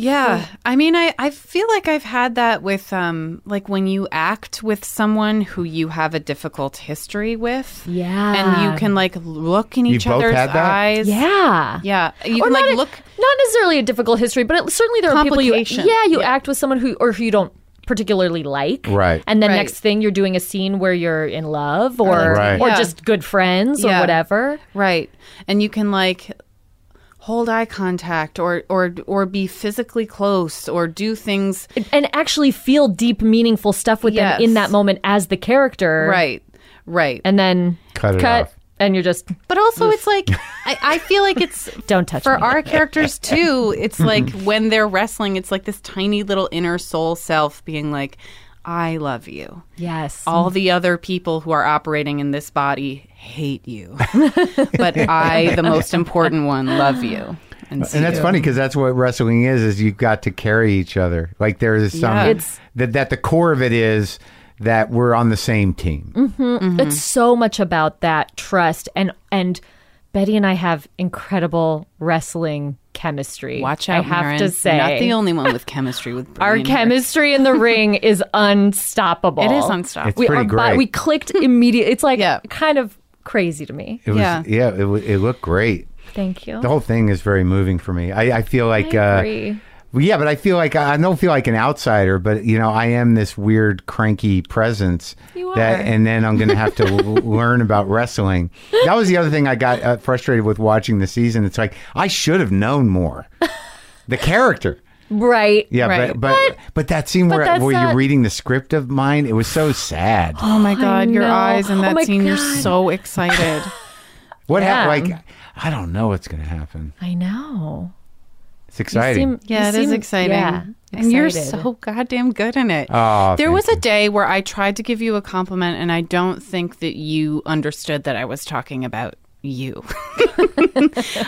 [SPEAKER 4] Yeah. I mean, I, I feel like I've had that with, um, like when you act with someone who you have a difficult history with.
[SPEAKER 3] Yeah.
[SPEAKER 4] And you can like look in
[SPEAKER 2] You
[SPEAKER 4] each other's
[SPEAKER 2] had that?
[SPEAKER 4] eyes.
[SPEAKER 3] Yeah.
[SPEAKER 4] Yeah. You
[SPEAKER 3] or
[SPEAKER 4] can like
[SPEAKER 3] a-
[SPEAKER 4] look.
[SPEAKER 3] not necessarily a difficult history, but it, certainly there are people you yeah you
[SPEAKER 4] Yeah.
[SPEAKER 3] act with someone who or who you don't particularly like,
[SPEAKER 2] Right.
[SPEAKER 3] And then
[SPEAKER 4] Right.
[SPEAKER 3] next thing you're doing a scene where you're in love or
[SPEAKER 2] Right.
[SPEAKER 3] or
[SPEAKER 4] Yeah.
[SPEAKER 3] just good friends or whatever.
[SPEAKER 4] Right. And you can like hold eye contact or or or be physically close or do things
[SPEAKER 3] and actually feel deep, meaningful stuff with
[SPEAKER 4] Yes.
[SPEAKER 3] them in that moment as the character.
[SPEAKER 4] right right
[SPEAKER 3] And then
[SPEAKER 2] Cut it
[SPEAKER 3] cut
[SPEAKER 2] off.
[SPEAKER 3] and you're just
[SPEAKER 4] but also it's like I, I feel like it's
[SPEAKER 3] don't touch
[SPEAKER 4] for
[SPEAKER 3] me.
[SPEAKER 4] our characters too it's like when they're wrestling it's like this tiny little inner soul self being like i love you
[SPEAKER 3] yes.
[SPEAKER 4] all the other people who are operating in this body hate you but i the most important one love you and,
[SPEAKER 2] And that's
[SPEAKER 4] you.
[SPEAKER 2] funny because that's what wrestling is: is you've got to carry each other. Like there is some
[SPEAKER 4] Yeah.
[SPEAKER 2] That that the core of it is that we're on the same team.
[SPEAKER 4] Mm-hmm.
[SPEAKER 3] It's so much about that trust and and Betty and I have incredible wrestling chemistry.
[SPEAKER 4] watch out
[SPEAKER 3] I have
[SPEAKER 4] Maron.
[SPEAKER 3] to say.
[SPEAKER 4] not the only one with chemistry with
[SPEAKER 3] our
[SPEAKER 4] Brittany
[SPEAKER 3] chemistry in the ring is unstoppable.
[SPEAKER 4] it is unstoppable
[SPEAKER 2] It's
[SPEAKER 3] We
[SPEAKER 2] pretty
[SPEAKER 3] are,
[SPEAKER 2] great.
[SPEAKER 3] we clicked immediately. It's like
[SPEAKER 4] Yeah.
[SPEAKER 3] kind of crazy to me.
[SPEAKER 2] It was,
[SPEAKER 4] Yeah.
[SPEAKER 2] yeah, it, it looked great.
[SPEAKER 3] Thank you.
[SPEAKER 2] The whole thing is very moving for me. I, I feel like,
[SPEAKER 3] I
[SPEAKER 2] uh,
[SPEAKER 3] agree.
[SPEAKER 2] well, yeah, but I feel like I don't feel like an outsider, but you know, I am this weird, cranky presence.
[SPEAKER 3] You
[SPEAKER 2] That,
[SPEAKER 3] are.
[SPEAKER 2] and then I'm going to have to l- learn about wrestling. That was the other thing I got uh, frustrated with watching the season. It's like I should have known more. The character.
[SPEAKER 3] Right.
[SPEAKER 2] Yeah,
[SPEAKER 4] Right.
[SPEAKER 2] but, but but that scene
[SPEAKER 3] but
[SPEAKER 2] where,
[SPEAKER 3] that's
[SPEAKER 2] where you're reading the script of mine, it was so sad.
[SPEAKER 4] oh my god your eyes in
[SPEAKER 3] Oh
[SPEAKER 4] that
[SPEAKER 3] my
[SPEAKER 4] scene you're so excited
[SPEAKER 2] What
[SPEAKER 3] Yeah.
[SPEAKER 2] happened? Like I don't know what's going to happen.
[SPEAKER 3] I know.
[SPEAKER 2] It's exciting.
[SPEAKER 3] seem-
[SPEAKER 4] Yeah,
[SPEAKER 3] you
[SPEAKER 4] it is
[SPEAKER 3] seem-
[SPEAKER 4] exciting.
[SPEAKER 3] Yeah,
[SPEAKER 4] And you're so goddamn good in it.
[SPEAKER 2] Oh,
[SPEAKER 4] there
[SPEAKER 2] thank
[SPEAKER 4] was a day where I tried to give you a compliment, and I don't think that you understood that I was talking about you.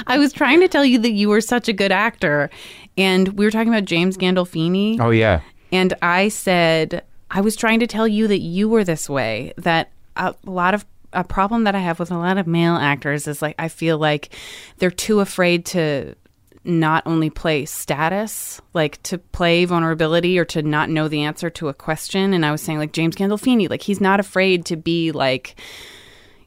[SPEAKER 4] I was trying to tell you that you were such a good actor, and we were talking about James Gandolfini.
[SPEAKER 2] oh yeah.
[SPEAKER 4] And I said, I was trying to tell you that you were this way, that a lot of a problem that I have with a lot of male actors is like, I feel like they're too afraid to not only play status, like to play vulnerability or to not know the answer to a question. And I was saying, like, James Gandolfini, like, he's not afraid to be like,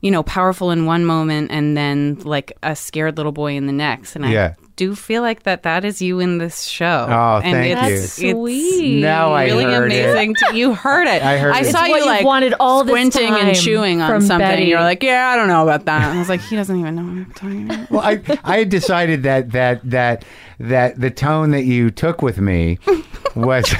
[SPEAKER 4] you know, powerful in one moment and then like a scared little boy in the next. And
[SPEAKER 2] Yeah.
[SPEAKER 4] I do feel like that that is you in this show.
[SPEAKER 2] Oh,
[SPEAKER 4] and
[SPEAKER 2] thank
[SPEAKER 4] it's,
[SPEAKER 2] you.
[SPEAKER 3] That's
[SPEAKER 4] it's
[SPEAKER 3] sweet.
[SPEAKER 2] Now I
[SPEAKER 4] really
[SPEAKER 2] heard it.
[SPEAKER 4] amazing. To, you heard it.
[SPEAKER 2] I heard
[SPEAKER 4] I
[SPEAKER 2] it.
[SPEAKER 4] saw
[SPEAKER 3] It's
[SPEAKER 4] you like
[SPEAKER 3] wanted all this
[SPEAKER 4] squinting
[SPEAKER 3] time
[SPEAKER 4] and chewing on something.
[SPEAKER 3] Betty.
[SPEAKER 4] You're like, yeah, I don't know about that. And I was like, he doesn't even know what I'm talking about.
[SPEAKER 2] Well, I I had decided that that that that the tone that you took with me was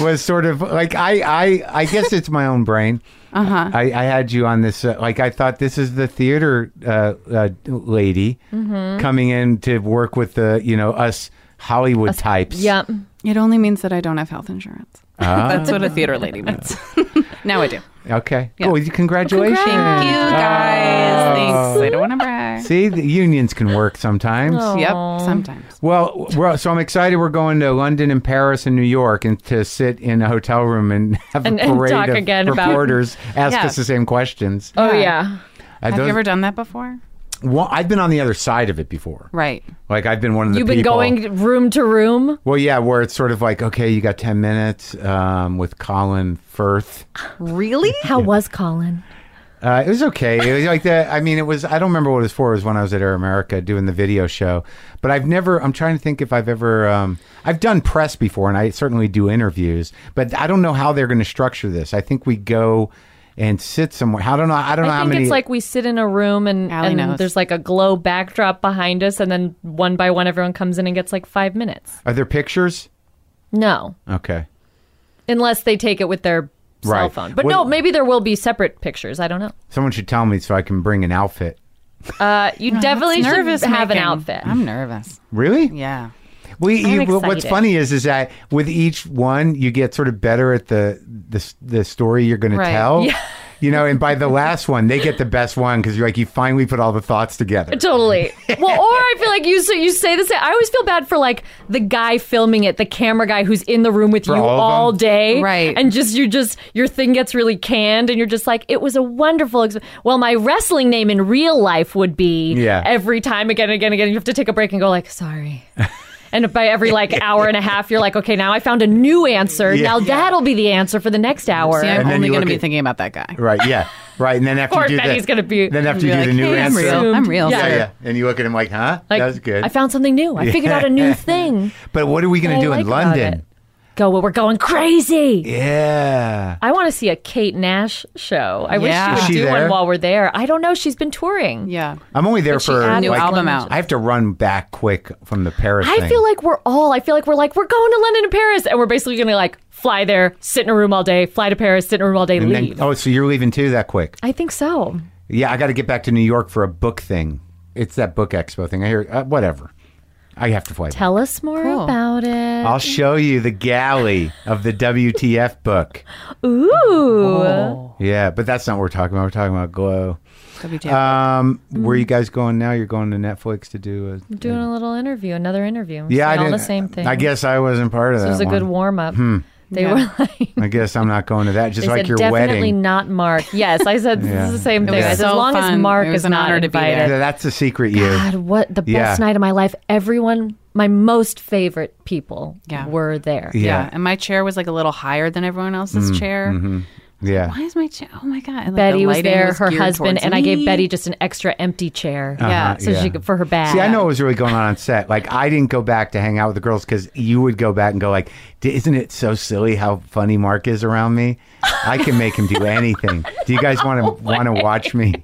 [SPEAKER 2] was sort of like I I I guess it's my own brain.
[SPEAKER 4] Uh huh.
[SPEAKER 2] I, I had you on this uh, like I thought this is the theater uh, uh, lady
[SPEAKER 3] Mm-hmm.
[SPEAKER 2] coming in to work with the you know us Hollywood types.
[SPEAKER 3] Yep.
[SPEAKER 4] It only means that I don't have health insurance.
[SPEAKER 2] Ah.
[SPEAKER 4] That's what a theater lady means. now I do.
[SPEAKER 2] Okay.
[SPEAKER 4] Yeah.
[SPEAKER 2] Cool. Congratulations.
[SPEAKER 4] Thank you, guys. Thanks. I don't want to brag.
[SPEAKER 2] See, the unions can work sometimes.
[SPEAKER 4] Yep. Sometimes.
[SPEAKER 2] Well, we're, so I'm excited. We're going to London and Paris and New York, and to sit in a hotel room and have
[SPEAKER 3] And-
[SPEAKER 2] a
[SPEAKER 3] and
[SPEAKER 2] parade
[SPEAKER 3] talk
[SPEAKER 2] of
[SPEAKER 3] again about-
[SPEAKER 2] reporters ask
[SPEAKER 4] Yeah.
[SPEAKER 2] us the same questions.
[SPEAKER 3] Oh
[SPEAKER 4] Yeah.
[SPEAKER 3] yeah.
[SPEAKER 2] Uh,
[SPEAKER 4] Have
[SPEAKER 2] those-
[SPEAKER 4] you ever done that before?
[SPEAKER 2] well, I've been on the other side of it before.
[SPEAKER 4] Right.
[SPEAKER 2] Like I've been one of the
[SPEAKER 3] You've been
[SPEAKER 2] people-
[SPEAKER 3] going room to room.
[SPEAKER 2] Well, yeah, where it's sort of like, okay, you got ten minutes um, with Colin Firth.
[SPEAKER 4] Really?
[SPEAKER 3] How was Colin?
[SPEAKER 2] Uh, it was okay. It was like that. I mean, it was. I don't remember what it was for. It was when I was at Air America doing the video show. But I've never. I'm trying to think if I've ever. Um, I've done press before, and I certainly do interviews. But I don't know how they're going to structure this. I think we go and sit somewhere. I don't know. I don't know
[SPEAKER 3] I
[SPEAKER 2] how
[SPEAKER 3] think
[SPEAKER 2] many.
[SPEAKER 3] it's like we sit in a room and,
[SPEAKER 4] Allie
[SPEAKER 3] and
[SPEAKER 4] knows.
[SPEAKER 3] there's like a glow backdrop behind us, and then one by one everyone comes in and gets like five minutes.
[SPEAKER 2] Are there pictures?
[SPEAKER 3] No,
[SPEAKER 2] Okay.
[SPEAKER 3] unless they take it with their cell
[SPEAKER 2] Right.
[SPEAKER 3] phone. But
[SPEAKER 2] What-
[SPEAKER 3] no, maybe there will be separate pictures. I don't know.
[SPEAKER 2] Someone should tell me so I can bring an outfit.
[SPEAKER 3] Uh, you definitely should
[SPEAKER 4] nervous
[SPEAKER 3] have an
[SPEAKER 4] making.
[SPEAKER 3] outfit.
[SPEAKER 4] I'm nervous.
[SPEAKER 2] Really?
[SPEAKER 4] Yeah.
[SPEAKER 2] We,
[SPEAKER 3] I'm
[SPEAKER 2] you, what's
[SPEAKER 3] excited.
[SPEAKER 2] funny is is that with each one you get sort of better at the the, the story you're going to
[SPEAKER 4] Right.
[SPEAKER 2] tell.
[SPEAKER 3] Yeah.
[SPEAKER 2] You know, and by the last one, they get the best one because you're like you finally put all the thoughts together.
[SPEAKER 3] Totally. Well, or I feel like you so you say the same. I always feel bad for like the guy filming it, the camera guy who's in the room with
[SPEAKER 2] For
[SPEAKER 3] you
[SPEAKER 2] all
[SPEAKER 3] all day,
[SPEAKER 4] Right.
[SPEAKER 3] And just you just your thing gets really canned, and you're just like, it was a wonderful. Ex- well, my wrestling name in real life would be
[SPEAKER 2] Yeah.
[SPEAKER 3] every time again, again, again. You have to take a break and go like, sorry. And by every like hour and a half, you're like, okay, now I found a new answer.
[SPEAKER 2] Yeah.
[SPEAKER 3] Now that'll be the answer for the next hour.
[SPEAKER 4] See, I'm
[SPEAKER 2] And
[SPEAKER 4] only going to be
[SPEAKER 2] at-
[SPEAKER 4] thinking about that guy.
[SPEAKER 2] Right? Yeah. Right. And then after
[SPEAKER 3] Poor
[SPEAKER 2] you do
[SPEAKER 3] Betty's
[SPEAKER 2] that,
[SPEAKER 3] gonna be-
[SPEAKER 2] then after
[SPEAKER 4] Be
[SPEAKER 2] you do
[SPEAKER 4] like,
[SPEAKER 2] the new
[SPEAKER 4] "Hey, I'm
[SPEAKER 2] answer,
[SPEAKER 4] real. I'm real.
[SPEAKER 3] Yeah.
[SPEAKER 2] yeah, yeah, and you look at him like, huh?
[SPEAKER 3] Like,
[SPEAKER 2] that was good.
[SPEAKER 3] I found something new. I figured out a new thing.
[SPEAKER 2] but what are we going to do
[SPEAKER 3] like
[SPEAKER 2] in
[SPEAKER 3] about
[SPEAKER 2] London?
[SPEAKER 3] It. go where we're going crazy.
[SPEAKER 2] Yeah.
[SPEAKER 3] I want to see a Kate Nash show. I
[SPEAKER 4] Yeah.
[SPEAKER 3] wish
[SPEAKER 4] Is
[SPEAKER 3] she would
[SPEAKER 2] she
[SPEAKER 3] do
[SPEAKER 2] there?
[SPEAKER 3] one while we're there. I don't know. She's been touring.
[SPEAKER 4] Yeah.
[SPEAKER 2] I'm only there
[SPEAKER 3] But she
[SPEAKER 2] for
[SPEAKER 3] added
[SPEAKER 4] New
[SPEAKER 2] like,
[SPEAKER 4] album out.
[SPEAKER 2] I have to run back quick from the Paris
[SPEAKER 3] I
[SPEAKER 2] thing.
[SPEAKER 3] feel like we're all. I feel like we're like we're going to London and Paris, and we're basically going to like fly there, sit in a room all day, fly to Paris, sit in a room all day,
[SPEAKER 2] and
[SPEAKER 3] leave.
[SPEAKER 2] then, oh, so you're leaving too that quick?
[SPEAKER 3] I think so.
[SPEAKER 2] Yeah, I got to get back to New York for a book thing. It's that book expo thing. I hear uh, whatever. I have to fly. back.
[SPEAKER 3] Tell us more
[SPEAKER 4] Cool.
[SPEAKER 3] about it.
[SPEAKER 2] I'll show you the galley of the WTF book.
[SPEAKER 3] Ooh.
[SPEAKER 2] Yeah, but that's not what we're talking about. We're talking about Glow.
[SPEAKER 4] WTF.
[SPEAKER 2] Um, where
[SPEAKER 3] Mm.
[SPEAKER 2] you guys going now? You're going to Netflix to do a
[SPEAKER 3] Doing a little interview, another interview.
[SPEAKER 2] Yeah, I
[SPEAKER 3] Saying all the same thing.
[SPEAKER 2] I guess I wasn't part of that.
[SPEAKER 3] this
[SPEAKER 2] that.
[SPEAKER 3] was a good warm up. They
[SPEAKER 4] Yeah.
[SPEAKER 3] were like,
[SPEAKER 2] I guess I'm not going to that. Just
[SPEAKER 3] they
[SPEAKER 2] like
[SPEAKER 3] said
[SPEAKER 2] your
[SPEAKER 3] definitely
[SPEAKER 2] wedding.
[SPEAKER 3] Definitely not Marc. Yes, I said this
[SPEAKER 2] Yeah.
[SPEAKER 3] is the same thing.
[SPEAKER 4] was
[SPEAKER 3] I said, as
[SPEAKER 4] so
[SPEAKER 3] long as.
[SPEAKER 4] Marc
[SPEAKER 3] is
[SPEAKER 4] an
[SPEAKER 3] not
[SPEAKER 4] honor to be
[SPEAKER 3] invited.
[SPEAKER 4] there.
[SPEAKER 2] That's the secret you.
[SPEAKER 3] God, what the
[SPEAKER 2] Yeah.
[SPEAKER 3] best night of my life. Everyone, my most favorite people
[SPEAKER 4] Yeah.
[SPEAKER 3] were there.
[SPEAKER 2] Yeah.
[SPEAKER 4] yeah. And my chair was like a little higher than everyone else's mm, chair. Mm-hmm.
[SPEAKER 2] Yeah.
[SPEAKER 4] Why is my chair? Oh my god! And, like,
[SPEAKER 3] Betty
[SPEAKER 4] the
[SPEAKER 3] was
[SPEAKER 4] lighting
[SPEAKER 3] there, her
[SPEAKER 4] geared
[SPEAKER 3] husband,
[SPEAKER 4] towards
[SPEAKER 3] and I gave. Betty just an extra empty chair.
[SPEAKER 4] Yeah.
[SPEAKER 2] Uh-huh,
[SPEAKER 3] So she could, for her bag.
[SPEAKER 2] See, I know what was really going on on set. Like, I didn't go back to hang out with the girls because you would go back and go like, "D- "Isn't it so silly how funny Marc is around me? I can make him do anything." Do you guys want to want to watch me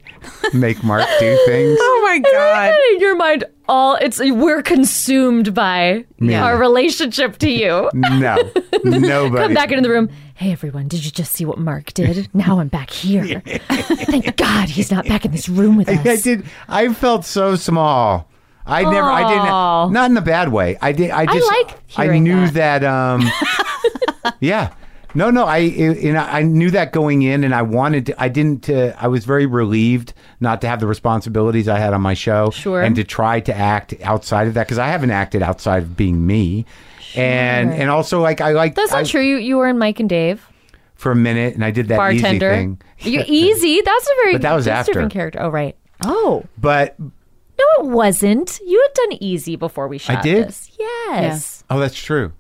[SPEAKER 2] make Marc do things?
[SPEAKER 4] Oh my god!
[SPEAKER 3] In your mind, all it's we're consumed by
[SPEAKER 2] Yeah.
[SPEAKER 3] our relationship to you.
[SPEAKER 2] No, nobody.
[SPEAKER 3] Come back into the room. Hey everyone, did you just see what Marc did? Now I'm back here. Thank God he's not back in this room with us.
[SPEAKER 2] I did. I felt so small. I never. I
[SPEAKER 3] Aw.
[SPEAKER 2] didn't. Not in a bad way. I did. I just.
[SPEAKER 3] like
[SPEAKER 2] I
[SPEAKER 3] hearing
[SPEAKER 2] knew
[SPEAKER 3] that.
[SPEAKER 2] that. um Yeah. No, no. I you know I knew that going in, and I wanted. to I didn't. Uh, I was very relieved not to have the responsibilities I had on my show,
[SPEAKER 3] Sure.
[SPEAKER 2] and to try to act outside of that because I haven't acted outside of being me. And and also like I like
[SPEAKER 3] That's not
[SPEAKER 2] I-
[SPEAKER 3] true. You you were in Mike and Dave,
[SPEAKER 2] for a minute, and I did that
[SPEAKER 3] bartender.
[SPEAKER 2] easy thing.
[SPEAKER 3] You easy. That's a very
[SPEAKER 2] But that was
[SPEAKER 3] that's a
[SPEAKER 2] after.
[SPEAKER 3] different character. Oh right. Oh
[SPEAKER 2] But
[SPEAKER 3] no, it wasn't. You had done easy before we shot
[SPEAKER 2] did?
[SPEAKER 3] this. Yes.
[SPEAKER 2] Oh, that's true.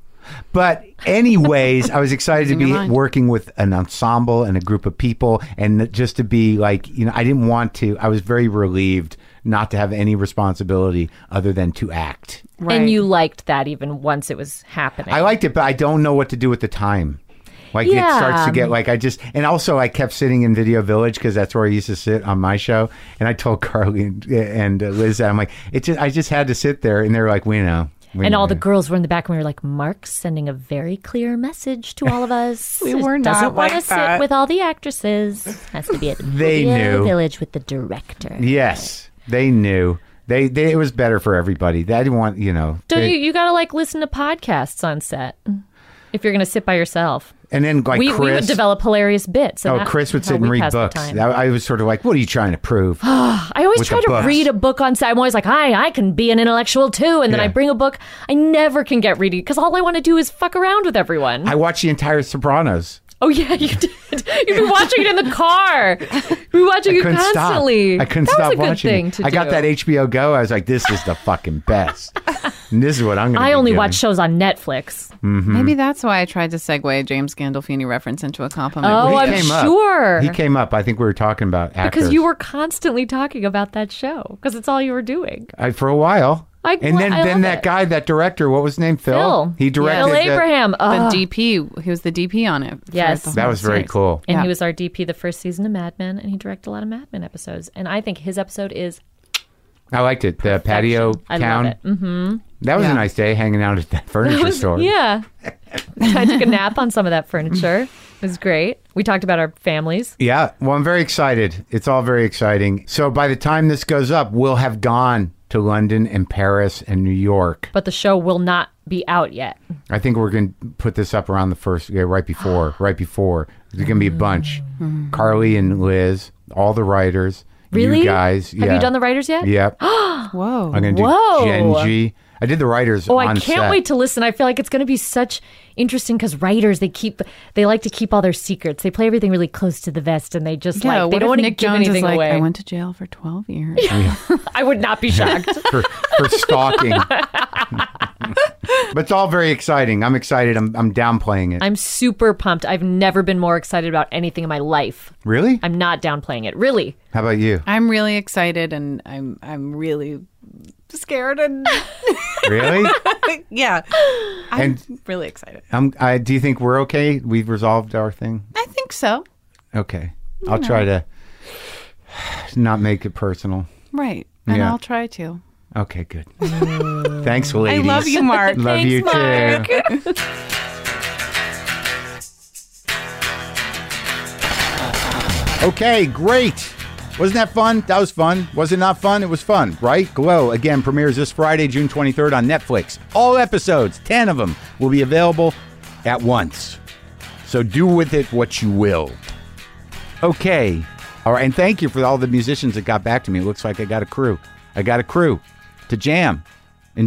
[SPEAKER 2] But anyways, I was excited to be working with an ensemble and a group of people and just to be like, you know, I didn't want to. I was very relieved not to have any responsibility other than to act.
[SPEAKER 4] Right.
[SPEAKER 3] And you liked that even once it was happening.
[SPEAKER 2] I liked it, but I don't know what to do with the time. Like it starts to get like I just and also I kept sitting in Video Village because that's where I used to sit on my show. And I told Carly and, and uh, Liz that I'm like, it just I just had to sit there, and they're like, we know. We
[SPEAKER 3] and
[SPEAKER 2] know.
[SPEAKER 3] all the girls were in the back, and we were like, "Marc's sending a very clear message to all of us.
[SPEAKER 4] We were not
[SPEAKER 3] doesn't want to
[SPEAKER 4] like
[SPEAKER 3] sit with all the actresses. Has to be at the
[SPEAKER 2] They
[SPEAKER 3] Video
[SPEAKER 2] knew.
[SPEAKER 3] Village with the director.
[SPEAKER 2] Yes, they knew. They, they it was better for everybody. They didn't want you know.
[SPEAKER 3] Don't
[SPEAKER 2] they-
[SPEAKER 3] you? You gotta like listen to podcasts on set if you're gonna sit by yourself.
[SPEAKER 2] and then like
[SPEAKER 3] we,
[SPEAKER 2] Chris.
[SPEAKER 3] we would develop hilarious bits.
[SPEAKER 2] Oh, Chris would sit and read books. That- I was sort of like, "What are you trying to prove?"
[SPEAKER 3] I always try to
[SPEAKER 2] books.
[SPEAKER 3] read a book on set. I'm always like, "Hi, I can be an intellectual too," and then
[SPEAKER 2] Yeah.
[SPEAKER 3] I bring a book. I never can get reading because all I want to do is fuck around with everyone.
[SPEAKER 2] I watched the entire Sopranos.
[SPEAKER 3] Oh yeah, you did. You've been watching it in the car. You've watching
[SPEAKER 2] I
[SPEAKER 3] it
[SPEAKER 2] couldn't
[SPEAKER 3] constantly.
[SPEAKER 2] stop. I couldn't
[SPEAKER 3] that
[SPEAKER 2] stop
[SPEAKER 3] was a good
[SPEAKER 2] watching
[SPEAKER 3] thing
[SPEAKER 2] it.
[SPEAKER 3] to
[SPEAKER 2] I got that HBO Go. I was like, "This is the fucking best." and this is what I'm going to.
[SPEAKER 3] I only watch shows on Netflix. Mm-hmm.
[SPEAKER 4] Maybe that's why I tried to segue a James Gandolfini reference into a compliment.
[SPEAKER 3] Oh,
[SPEAKER 2] He
[SPEAKER 3] I'm
[SPEAKER 2] came up.
[SPEAKER 3] sure.
[SPEAKER 2] He came up. I think we were talking about actors
[SPEAKER 3] because you were constantly talking about that show because it's all you were doing.
[SPEAKER 2] I, for a while.
[SPEAKER 3] I-
[SPEAKER 2] and then,
[SPEAKER 3] I
[SPEAKER 2] then that
[SPEAKER 3] it.
[SPEAKER 2] guy, that director, what was his name? Phil.
[SPEAKER 3] Phil.
[SPEAKER 2] He directed.
[SPEAKER 3] Phil
[SPEAKER 2] the-
[SPEAKER 3] Abraham.
[SPEAKER 4] the
[SPEAKER 3] Ugh.
[SPEAKER 4] DP, he was the DP on it.
[SPEAKER 3] Yes.
[SPEAKER 4] the
[SPEAKER 2] That was very
[SPEAKER 4] series.
[SPEAKER 2] cool.
[SPEAKER 3] and
[SPEAKER 4] Yeah.
[SPEAKER 3] he was our DP the first season of Mad Men, and he directed a lot of Mad Men episodes. And I think his episode is
[SPEAKER 2] I liked it. The patio
[SPEAKER 3] I
[SPEAKER 2] town.
[SPEAKER 3] love it. Mm.
[SPEAKER 2] That was
[SPEAKER 4] Yeah.
[SPEAKER 2] a nice day hanging out at that furniture store.
[SPEAKER 3] Yeah. I took a nap on some of that furniture. It was great. We talked about our families.
[SPEAKER 2] Yeah, well, I'm very excited. It's all very exciting. So by the time this goes up, we'll have gone to London and Paris and New York.
[SPEAKER 3] But the show will not be out yet.
[SPEAKER 2] I think we're going to put this up around the first, yeah, right before, right before. There's going to be a bunch. Mm. Carly and Liz, all the writers,
[SPEAKER 3] Really?
[SPEAKER 2] you guys.
[SPEAKER 3] Have
[SPEAKER 2] yeah.
[SPEAKER 3] you done the writers yet?
[SPEAKER 2] Yep.
[SPEAKER 4] Whoa.
[SPEAKER 2] I'm going to do
[SPEAKER 3] Whoa.
[SPEAKER 2] Jenji. I did the writers.
[SPEAKER 3] Oh,
[SPEAKER 2] on
[SPEAKER 3] I can't
[SPEAKER 2] set.
[SPEAKER 3] wait to listen. I feel like it's going to be such interesting because writers they keep they like to keep all their secrets. They play everything really close to the vest, and they just
[SPEAKER 4] yeah,
[SPEAKER 3] like they don't want to give
[SPEAKER 4] Jones
[SPEAKER 3] anything
[SPEAKER 4] like,
[SPEAKER 3] away.
[SPEAKER 4] I went to jail for 12 years.
[SPEAKER 3] I would not be shocked.
[SPEAKER 2] for, for stalking. but it's all very exciting. I'm excited. I'm, I'm downplaying it.
[SPEAKER 3] I'm super pumped. I've never been more excited about anything in my life.
[SPEAKER 2] really?
[SPEAKER 3] I'm not downplaying it. Really.
[SPEAKER 2] How about you?
[SPEAKER 4] I'm really excited and I'm I'm really scared and
[SPEAKER 2] Really?
[SPEAKER 4] yeah. I'm
[SPEAKER 2] And-
[SPEAKER 4] really excited.
[SPEAKER 2] um, I, do you think we're okay? We've resolved our thing.
[SPEAKER 4] I think so.
[SPEAKER 2] Okay, I'll try to not make it personal.
[SPEAKER 4] Right. And
[SPEAKER 2] Yeah.
[SPEAKER 4] I'll try to.
[SPEAKER 2] Okay, good. Thanks, ladies.
[SPEAKER 4] I love you, Marc.
[SPEAKER 2] Love
[SPEAKER 3] Thanks,
[SPEAKER 2] you
[SPEAKER 3] Marc.
[SPEAKER 2] too. Okay, great. Wasn't that fun? That was fun. Was it not fun? It was fun, right? Glow, again, premieres this Friday, June 23rd on Netflix. All episodes, 10 of them, will be available at once. So do with it what you will. Okay. All right. And thank you for all the musicians that got back to me. It looks like I got a crew. I got a crew to jam. In